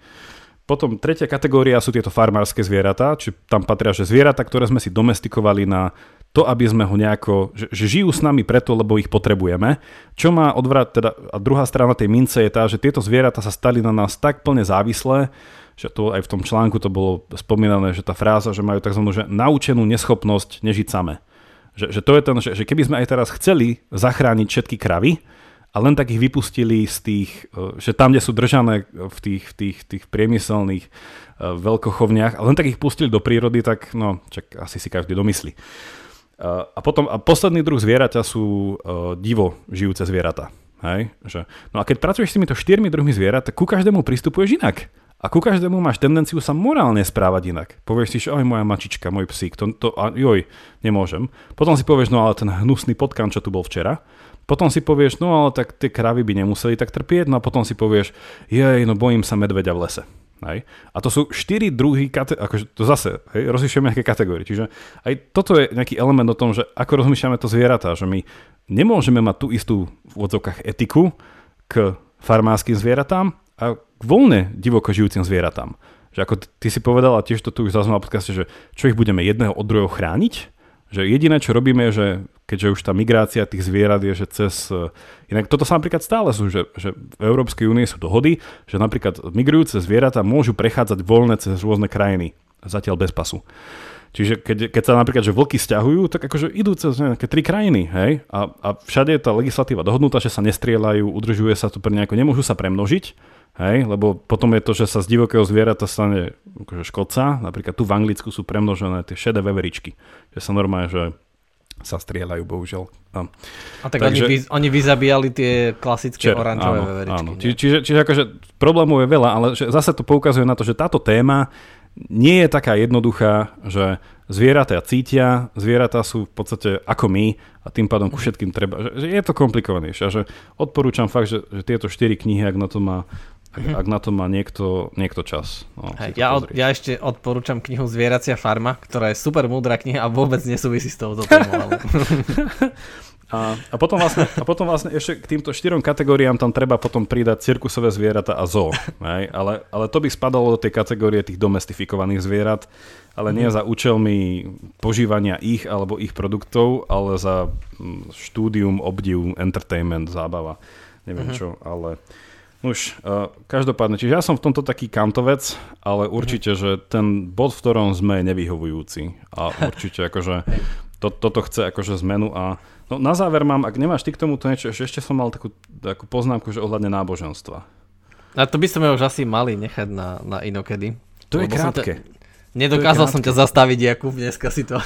Potom tretia kategória sú tieto farmárske zvieratá, či tam patria, že zvieratá, ktoré sme si domestikovali na to, aby sme ho nejako, že, že žijú s nami preto, lebo ich potrebujeme. Čo má odvrat, teda, a druhá strana tej mince je tá, že tieto zvieratá sa stali na nás tak plne závislé, že to aj v tom článku to bolo spomínané, že tá fráza, že majú tzv. Že naučenú neschopnosť nežiť same. Že, že to je ten, že, že keby sme aj teraz chceli zachrániť všetky kravy, a len tak ich vypustili z tých, e, že tam, kde sú držané v tých, v tých, tých priemyselných e, veľkochovniach, a len tak ich pustili do prírody, tak no, čak asi si každý domyslí. E, a potom a posledný druh zvieraťa sú divo žijúce zvieratá. Hej? Že, no a keď pracuješ s týmito štyrmi druhmi zvierat, tak ku každému pristupuješ inak. A ku každému máš tendenciu sa morálne správať inak. Povieš si, že oj, moja mačička, môj psík, to, to a, joj, nemôžem. Potom si povieš, no ale ten hnusný potkan, čo tu bol včera. Potom si povieš, no ale tak tie kravy by nemuseli tak trpieť, no a potom si povieš, jej, no bojím sa medveďa v lese. Hej. A to sú štyri druhy, kate- akože to zase, hej, rozlišujeme nejaké kategórie. Čiže aj toto je nejaký element o tom, že ako rozmýšľame to zvieratá, že my nemôžeme mať tú istú v odzokách etiku k farmárským zvieratám a k voľne divoko žijúcim zvieratám. Že ako ty si povedal, a tiež to tu už zaznamenal v podcaste, že čo ich budeme jedného od druhého chrániť? Že jediné, čo robíme, je, že keďže už tá migrácia tých zvierat je, že cez... E, inak toto sa napríklad stále sú, že, že v Európskej únie sú dohody, že napríklad migrujúce zvieratá môžu prechádzať voľne cez rôzne krajiny, zatiaľ bez pasu. Čiže keď, keď sa napríklad, že vlky stiahujú, tak akože idú cez nejaké tri krajiny, hej? A, a všade je tá legislatíva dohodnutá, že sa nestrieľajú, udržuje sa tu pre nejako, nemôžu sa premnožiť, hej? Lebo potom je to, že sa z divokého zvierata stane akože škodca. Napríklad tu v Anglicku sú premnožené tie šedé veveričky, že sa normálne, že sa strieľajú, bohužiaľ. A, a tak Takže, oni, vy, oni vyzabíjali tie klasické čer, oranžové áno, veveričky. Áno. Čiže, čiže, čiže akože problémov je veľa, ale že zase to poukazuje na to, že táto téma nie je taká jednoduchá, že zvieratá cítia, zvieratá sú v podstate ako my a tým pádom ku všetkým treba, že, že je to komplikovanejšie a že odporúčam fakt, že, že tieto štyri knihy, ak na to má mm-hmm. ak na to má niekto, niekto čas. No, Hej, ja, od, ja ešte odporúčam knihu Zvieracia farma, ktorá je super múdra kniha a vôbec nesúvisí s touto témou. Ale... A, a, potom vlastne, a potom vlastne ešte k týmto štyrom kategóriám tam treba potom pridať cirkusové zvieratá a zoo. Hej? Ale, ale to by spadalo do tej kategórie tých domestifikovaných zvierat, ale nie mhm. za účelmi požívania ich alebo ich produktov, ale za mm, štúdium, obdiv, entertainment, zábava. Neviem uh-huh. čo, ale... Už, uh, každopádne, čiže ja som v tomto taký kantovec, ale určite, že ten bod, v ktorom sme, je nevyhovujúci. A určite akože to, toto chce akože zmenu a No na záver mám, ak nemáš ty k tomu to niečo, že ešte som mal takú, takú poznámku, že ohľadne náboženstva. A to by sme už asi mali nechať na, na inokedy. To je krátke. Te, nedokázal som ťa zastaviť, Jakub, dneska si to...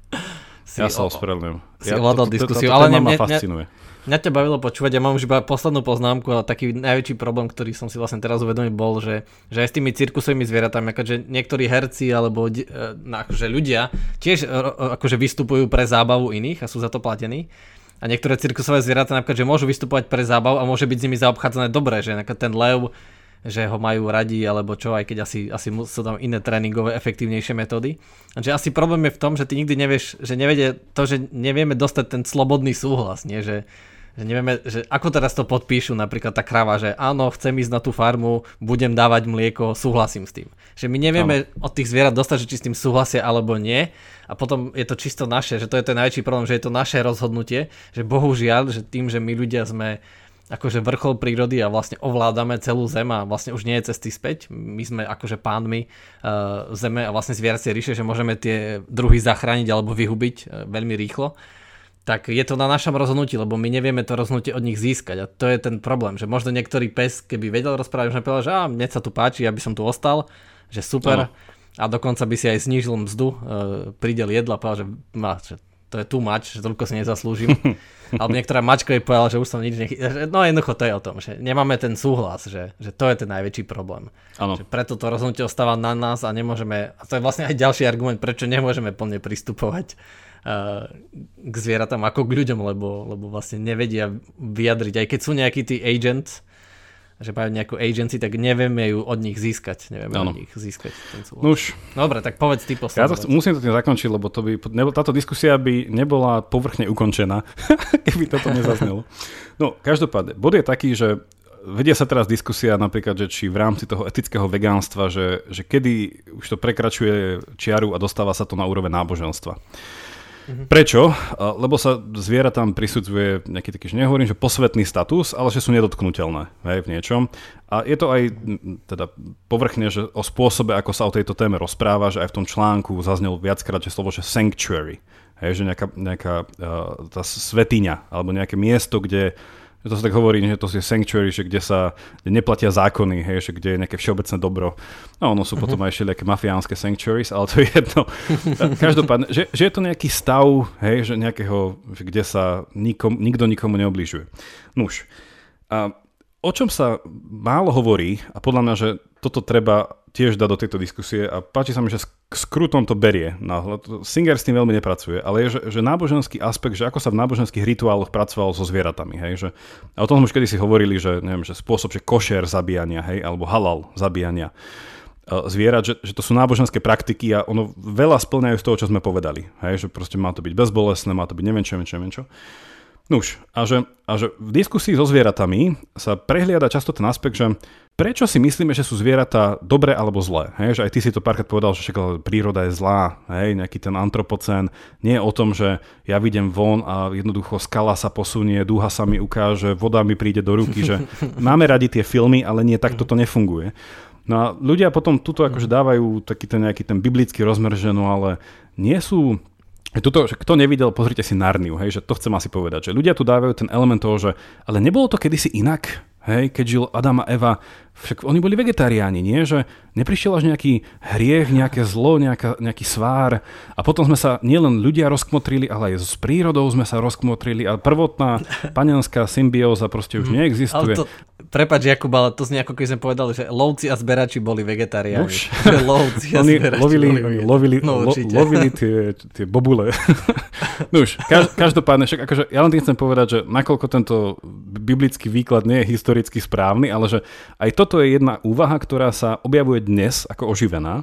si ja sa ospravedlňujem. Ja, to, diskusiu, to, to, to, ale mňa, fascinuje. Mňa, Mňa ťa bavilo počúvať, ja mám už iba poslednú poznámku a taký najväčší problém, ktorý som si vlastne teraz uvedomil, bol, že, že aj s tými cirkusovými zvieratami, akože niektorí herci alebo e, akože ľudia tiež e, akože vystupujú pre zábavu iných a sú za to platení. A niektoré cirkusové zvieratá napríklad, že môžu vystupovať pre zábavu a môže byť s nimi zaobchádzané dobre, že ten lev že ho majú radi, alebo čo, aj keď asi, asi sú tam iné tréningové, efektívnejšie metódy. Takže asi problém je v tom, že ty nikdy nevieš, že nevedie to, že nevieme dostať ten slobodný súhlas, nie? Že, že nevieme, že ako teraz to podpíšu napríklad tá krava, že áno, chcem ísť na tú farmu, budem dávať mlieko, súhlasím s tým. Že my nevieme no. od tých zvierat dostať, že či s tým súhlasia alebo nie a potom je to čisto naše, že to je ten najväčší problém, že je to naše rozhodnutie, že bohužiaľ, že tým, že my ľudia sme akože vrchol prírody a vlastne ovládame celú zem a vlastne už nie je cesty späť. My sme akože pánmi uh, zeme a vlastne zvieracie ríše, že môžeme tie druhy zachrániť alebo vyhubiť uh, veľmi rýchlo. Tak je to na našom rozhodnutí, lebo my nevieme to rozhodnutie od nich získať a to je ten problém, že možno niektorý pes, keby vedel rozprávať, že povedal, že á, mne sa tu páči, ja by som tu ostal, že super. Ano. A dokonca by si aj znížil mzdu, uh, pridel jedla, povedal, že, má, že to je too much, že toľko si nezaslúžim. Alebo niektorá mačka je povedala, že už som nič nechy... No jednoducho to je o tom, že nemáme ten súhlas, že, že to je ten najväčší problém. Ano. Že preto to rozhodnutie ostáva na nás a nemôžeme, a to je vlastne aj ďalší argument, prečo nemôžeme plne pristupovať k zvieratám ako k ľuďom, lebo, lebo vlastne nevedia vyjadriť, aj keď sú nejakí tí agents, že majú nejakú agency, tak nevieme ju od nich získať. Nevieme ano. od nich získať ten súhlas. No už. Dobre, tak povedz ty posledný. Ja to, musím to tým zakončiť, lebo to by, nebo, táto diskusia by nebola povrchne ukončená, keby toto nezaznelo. No, každopádne, bod je taký, že vedie sa teraz diskusia napríklad, že či v rámci toho etického vegánstva, že, že kedy už to prekračuje čiaru a dostáva sa to na úroveň náboženstva. Mm-hmm. Prečo? Lebo sa zvieratám prisudzuje nejaký taký, že nehovorím, že posvetný status, ale že sú nedotknutelné hej, v niečom. A je to aj teda povrchne, že o spôsobe, ako sa o tejto téme rozpráva, že aj v tom článku zaznel viackrát, že slovo, že sanctuary. Hej, že nejaká, nejaká uh, tá svetiňa, alebo nejaké miesto, kde to sa tak hovorí, že to je sanctuary, že kde sa kde neplatia zákony, hej, že kde je nejaké všeobecné dobro. No ono sú uh-huh. potom aj ešte nejaké mafiánske sanctuaries, ale to je jedno. Každopádne, že, že je to nejaký stav, hej, že nejakého, že kde sa nikom, nikto nikomu neobližuje. Nuž. A o čom sa málo hovorí, a podľa mňa, že toto treba tiež dať do tejto diskusie a páči sa mi, že s Krutom to berie. Singer s tým veľmi nepracuje, ale je, že, že náboženský aspekt, že ako sa v náboženských rituáloch pracovalo so zvieratami, hej, že, a o tom sme už kedysi hovorili, že, neviem, že spôsob, že košer zabíjania, hej, alebo halal zabíjania e, zvierat, že, že to sú náboženské praktiky a ono veľa splňajú z toho, čo sme povedali. Hej, že proste má to byť bezbolesné, má to byť neviem čo, neviem čo, neviem čo. Nuž, a že, a že v diskusii so zvieratami sa prehliada často ten aspekt, že prečo si myslíme, že sú zvieratá dobré alebo zlé. Hej? Že aj ty si to párkrát povedal, že však príroda je zlá, hej? nejaký ten antropocén. Nie je o tom, že ja vidím von a jednoducho skala sa posunie, dúha sa mi ukáže, voda mi príde do ruky, že máme radi tie filmy, ale nie takto to nefunguje. No a ľudia potom tuto akože dávajú taký ten nejaký ten biblický rozmer, že no ale nie sú Tuto, že kto nevidel, pozrite si Narniu, hej, že to chcem asi povedať, že ľudia tu dávajú ten element toho, že ale nebolo to kedysi inak, hej, keď žil Adam a Eva, však oni boli vegetariáni, nie? Že neprišiel až nejaký hriech, nejaké zlo, nejaká, nejaký svár a potom sme sa nielen ľudia rozkmotrili, ale aj s prírodou sme sa rozkmotrili a prvotná panenská symbióza proste už mhm. neexistuje. Ale to, Prepač, Jakub, ale to znie ako keď sme povedali, že lovci a zberači boli vegetariáni. Už. lovci a oni zberači lovili, boli lovili, no, lo, lovili tie, tie bobule. no už, kaž, každopádne, však akože ja len tým chcem povedať, že nakoľko tento biblický výklad nie je historicky správny, ale že aj toto je jedna úvaha, ktorá sa objavuje dnes ako oživená.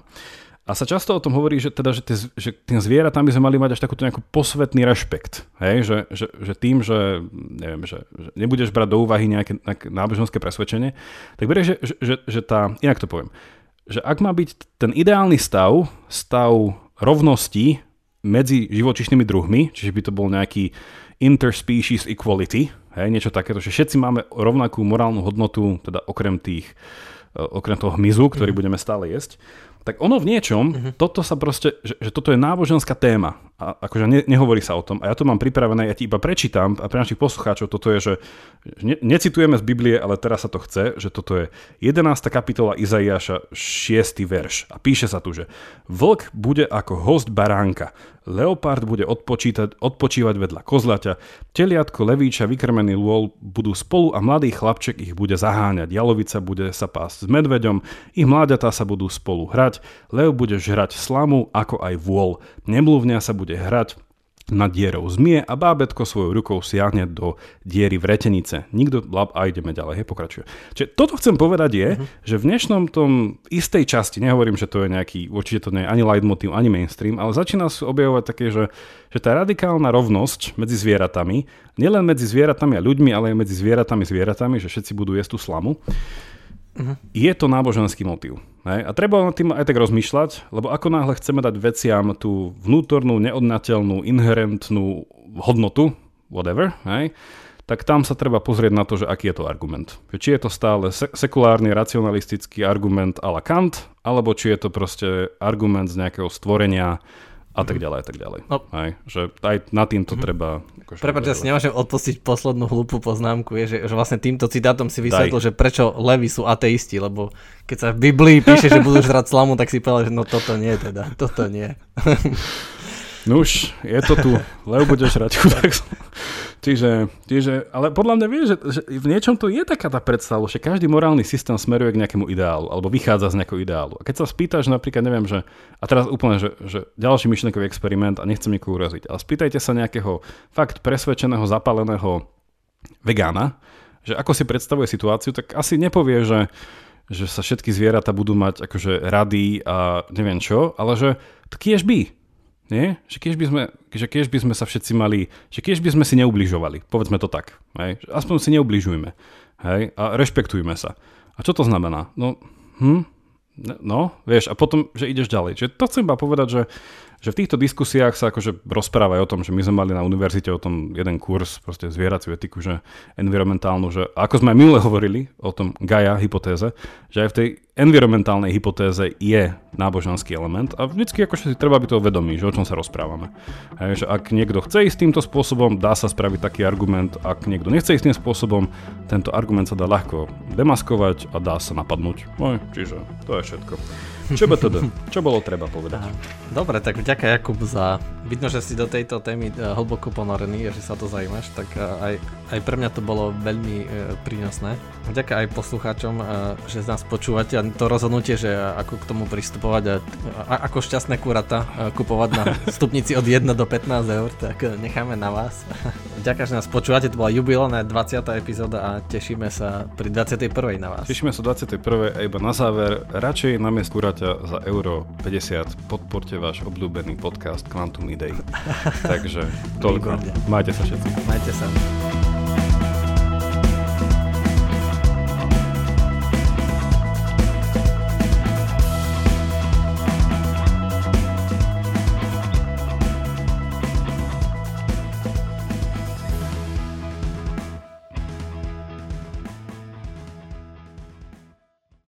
A sa často o tom hovorí, že, teda, že, tie, že tým zvieratám by sme mali mať až takúto nejakú posvetný rešpekt. Hej? Že, že, že tým, že, neviem, že, že nebudeš brať do úvahy nejaké, nejaké náboženské presvedčenie, tak berieš, že, že, že, že tá, inak to poviem, že ak má byť ten ideálny stav, stav rovnosti medzi živočišnými druhmi, čiže by to bol nejaký interspecies equality, hej, niečo takéto, že všetci máme rovnakú morálnu hodnotu, teda okrem tých, okrem toho hmyzu, ktorý mm. budeme stále jesť, tak ono v niečom, uh-huh. toto sa proste, že, že toto je náboženská téma. A akože ne, nehovorí sa o tom. A ja to mám pripravené, ja ti iba prečítam a pre našich poslucháčov toto je, že ne, necitujeme z Biblie, ale teraz sa to chce, že toto je 11. kapitola Izaiáša, 6. verš. A píše sa tu, že vlk bude ako host baránka, Leopard bude odpočívať vedľa kozlaťa, teliatko, levíča, vykrmený lôl budú spolu a mladý chlapček ich bude zaháňať. Jalovica bude sa pásť s medveďom, ich mláďatá sa budú spolu hrať, lev bude žrať slamu ako aj vôl. Nemluvňa sa bude hrať na dierou zmie a bábetko svojou rukou siahne do diery v retenice. Nikto lab a ideme ďalej, hej, pokračuje. Čiže toto chcem povedať je, uh-huh. že v dnešnom tom istej časti, nehovorím, že to je nejaký, určite to nie je ani leitmotiv, ani mainstream, ale začína sa objavovať také, že, že tá radikálna rovnosť medzi zvieratami, nielen medzi zvieratami a ľuďmi, ale aj medzi zvieratami a zvieratami, že všetci budú jesť tú slamu, Uh-huh. Je to náboženský motív. A treba nad tým aj tak rozmýšľať, lebo ako náhle chceme dať veciam tú vnútornú, neodnateľnú, inherentnú hodnotu, whatever, hej? tak tam sa treba pozrieť na to, že aký je to argument. Či je to stále sekulárny, racionalistický argument a la Kant, alebo či je to proste argument z nejakého stvorenia, a tak ďalej a tak ďalej. No. Aj, že aj na týmto mm-hmm. treba... Akože Prepač, ja si nemôžem odpustiť poslednú hlúpu poznámku, je, že, že vlastne týmto citátom si vysvetlil, že prečo levy sú ateisti, lebo keď sa v Biblii píše, že budú žrať slamu, tak si povedal, že no toto nie teda, toto nie. Nuž, je to tu, lev budeš žrať chudák. Čiže, čiže, ale podľa mňa vieš, že, že v niečom to je taká tá predstava, že každý morálny systém smeruje k nejakému ideálu, alebo vychádza z nejakého ideálu. A keď sa spýtaš napríklad, neviem, že, a teraz úplne, že, že ďalší myšlenkový experiment a nechcem nikoho uraziť, ale spýtajte sa nejakého fakt presvedčeného, zapaleného vegána, že ako si predstavuje situáciu, tak asi nepovie, že, že sa všetky zvieratá budú mať akože rady a neviem čo, ale že taký by. Nie? Že keď by sme, že keď by sme sa všetci mali, že keď by sme si neubližovali, povedzme to tak, hej? aspoň si neubližujme hej? a rešpektujme sa. A čo to znamená? No, hm? no, vieš, a potom, že ideš ďalej. Čiže to chcem iba povedať, že že v týchto diskusiách sa akože rozprávajú o tom, že my sme mali na univerzite o tom jeden kurz, proste zvieraciu etiku, že environmentálnu, že ako sme minule hovorili o tom Gaia hypotéze, že aj v tej environmentálnej hypotéze je náboženský element a vždycky akože si treba byť toho vedomí, že o čom sa rozprávame. Hej, že ak niekto chce ísť týmto spôsobom, dá sa spraviť taký argument, ak niekto nechce ísť tým spôsobom, tento argument sa dá ľahko demaskovať a dá sa napadnúť. No, čiže to je všetko. Čo teda? Čo bolo treba povedať? Dobre, tak vďaka Jakub za... Vidno, že si do tejto témy eh, hlboko ponorený že sa to zaujímaš, tak eh, aj, aj pre mňa to bolo veľmi e, prínosné. Vďaka aj poslucháčom, e, že z nás počúvate a to rozhodnutie, že ako k tomu pristupovať a, a ako šťastné kurata e, kupovať na stupnici od 1 do 15 eur, tak necháme na vás. Vďaka, že nás počúvate, to bola jubilálna 20. epizóda a tešíme sa pri 21. na vás. Tešíme sa 21. a iba na záver, radšej namiesto kurata Kaťa za euro 50 podporte váš obľúbený podcast Quantum Idei. Takže toľko. Majte sa všetci. Majte sa.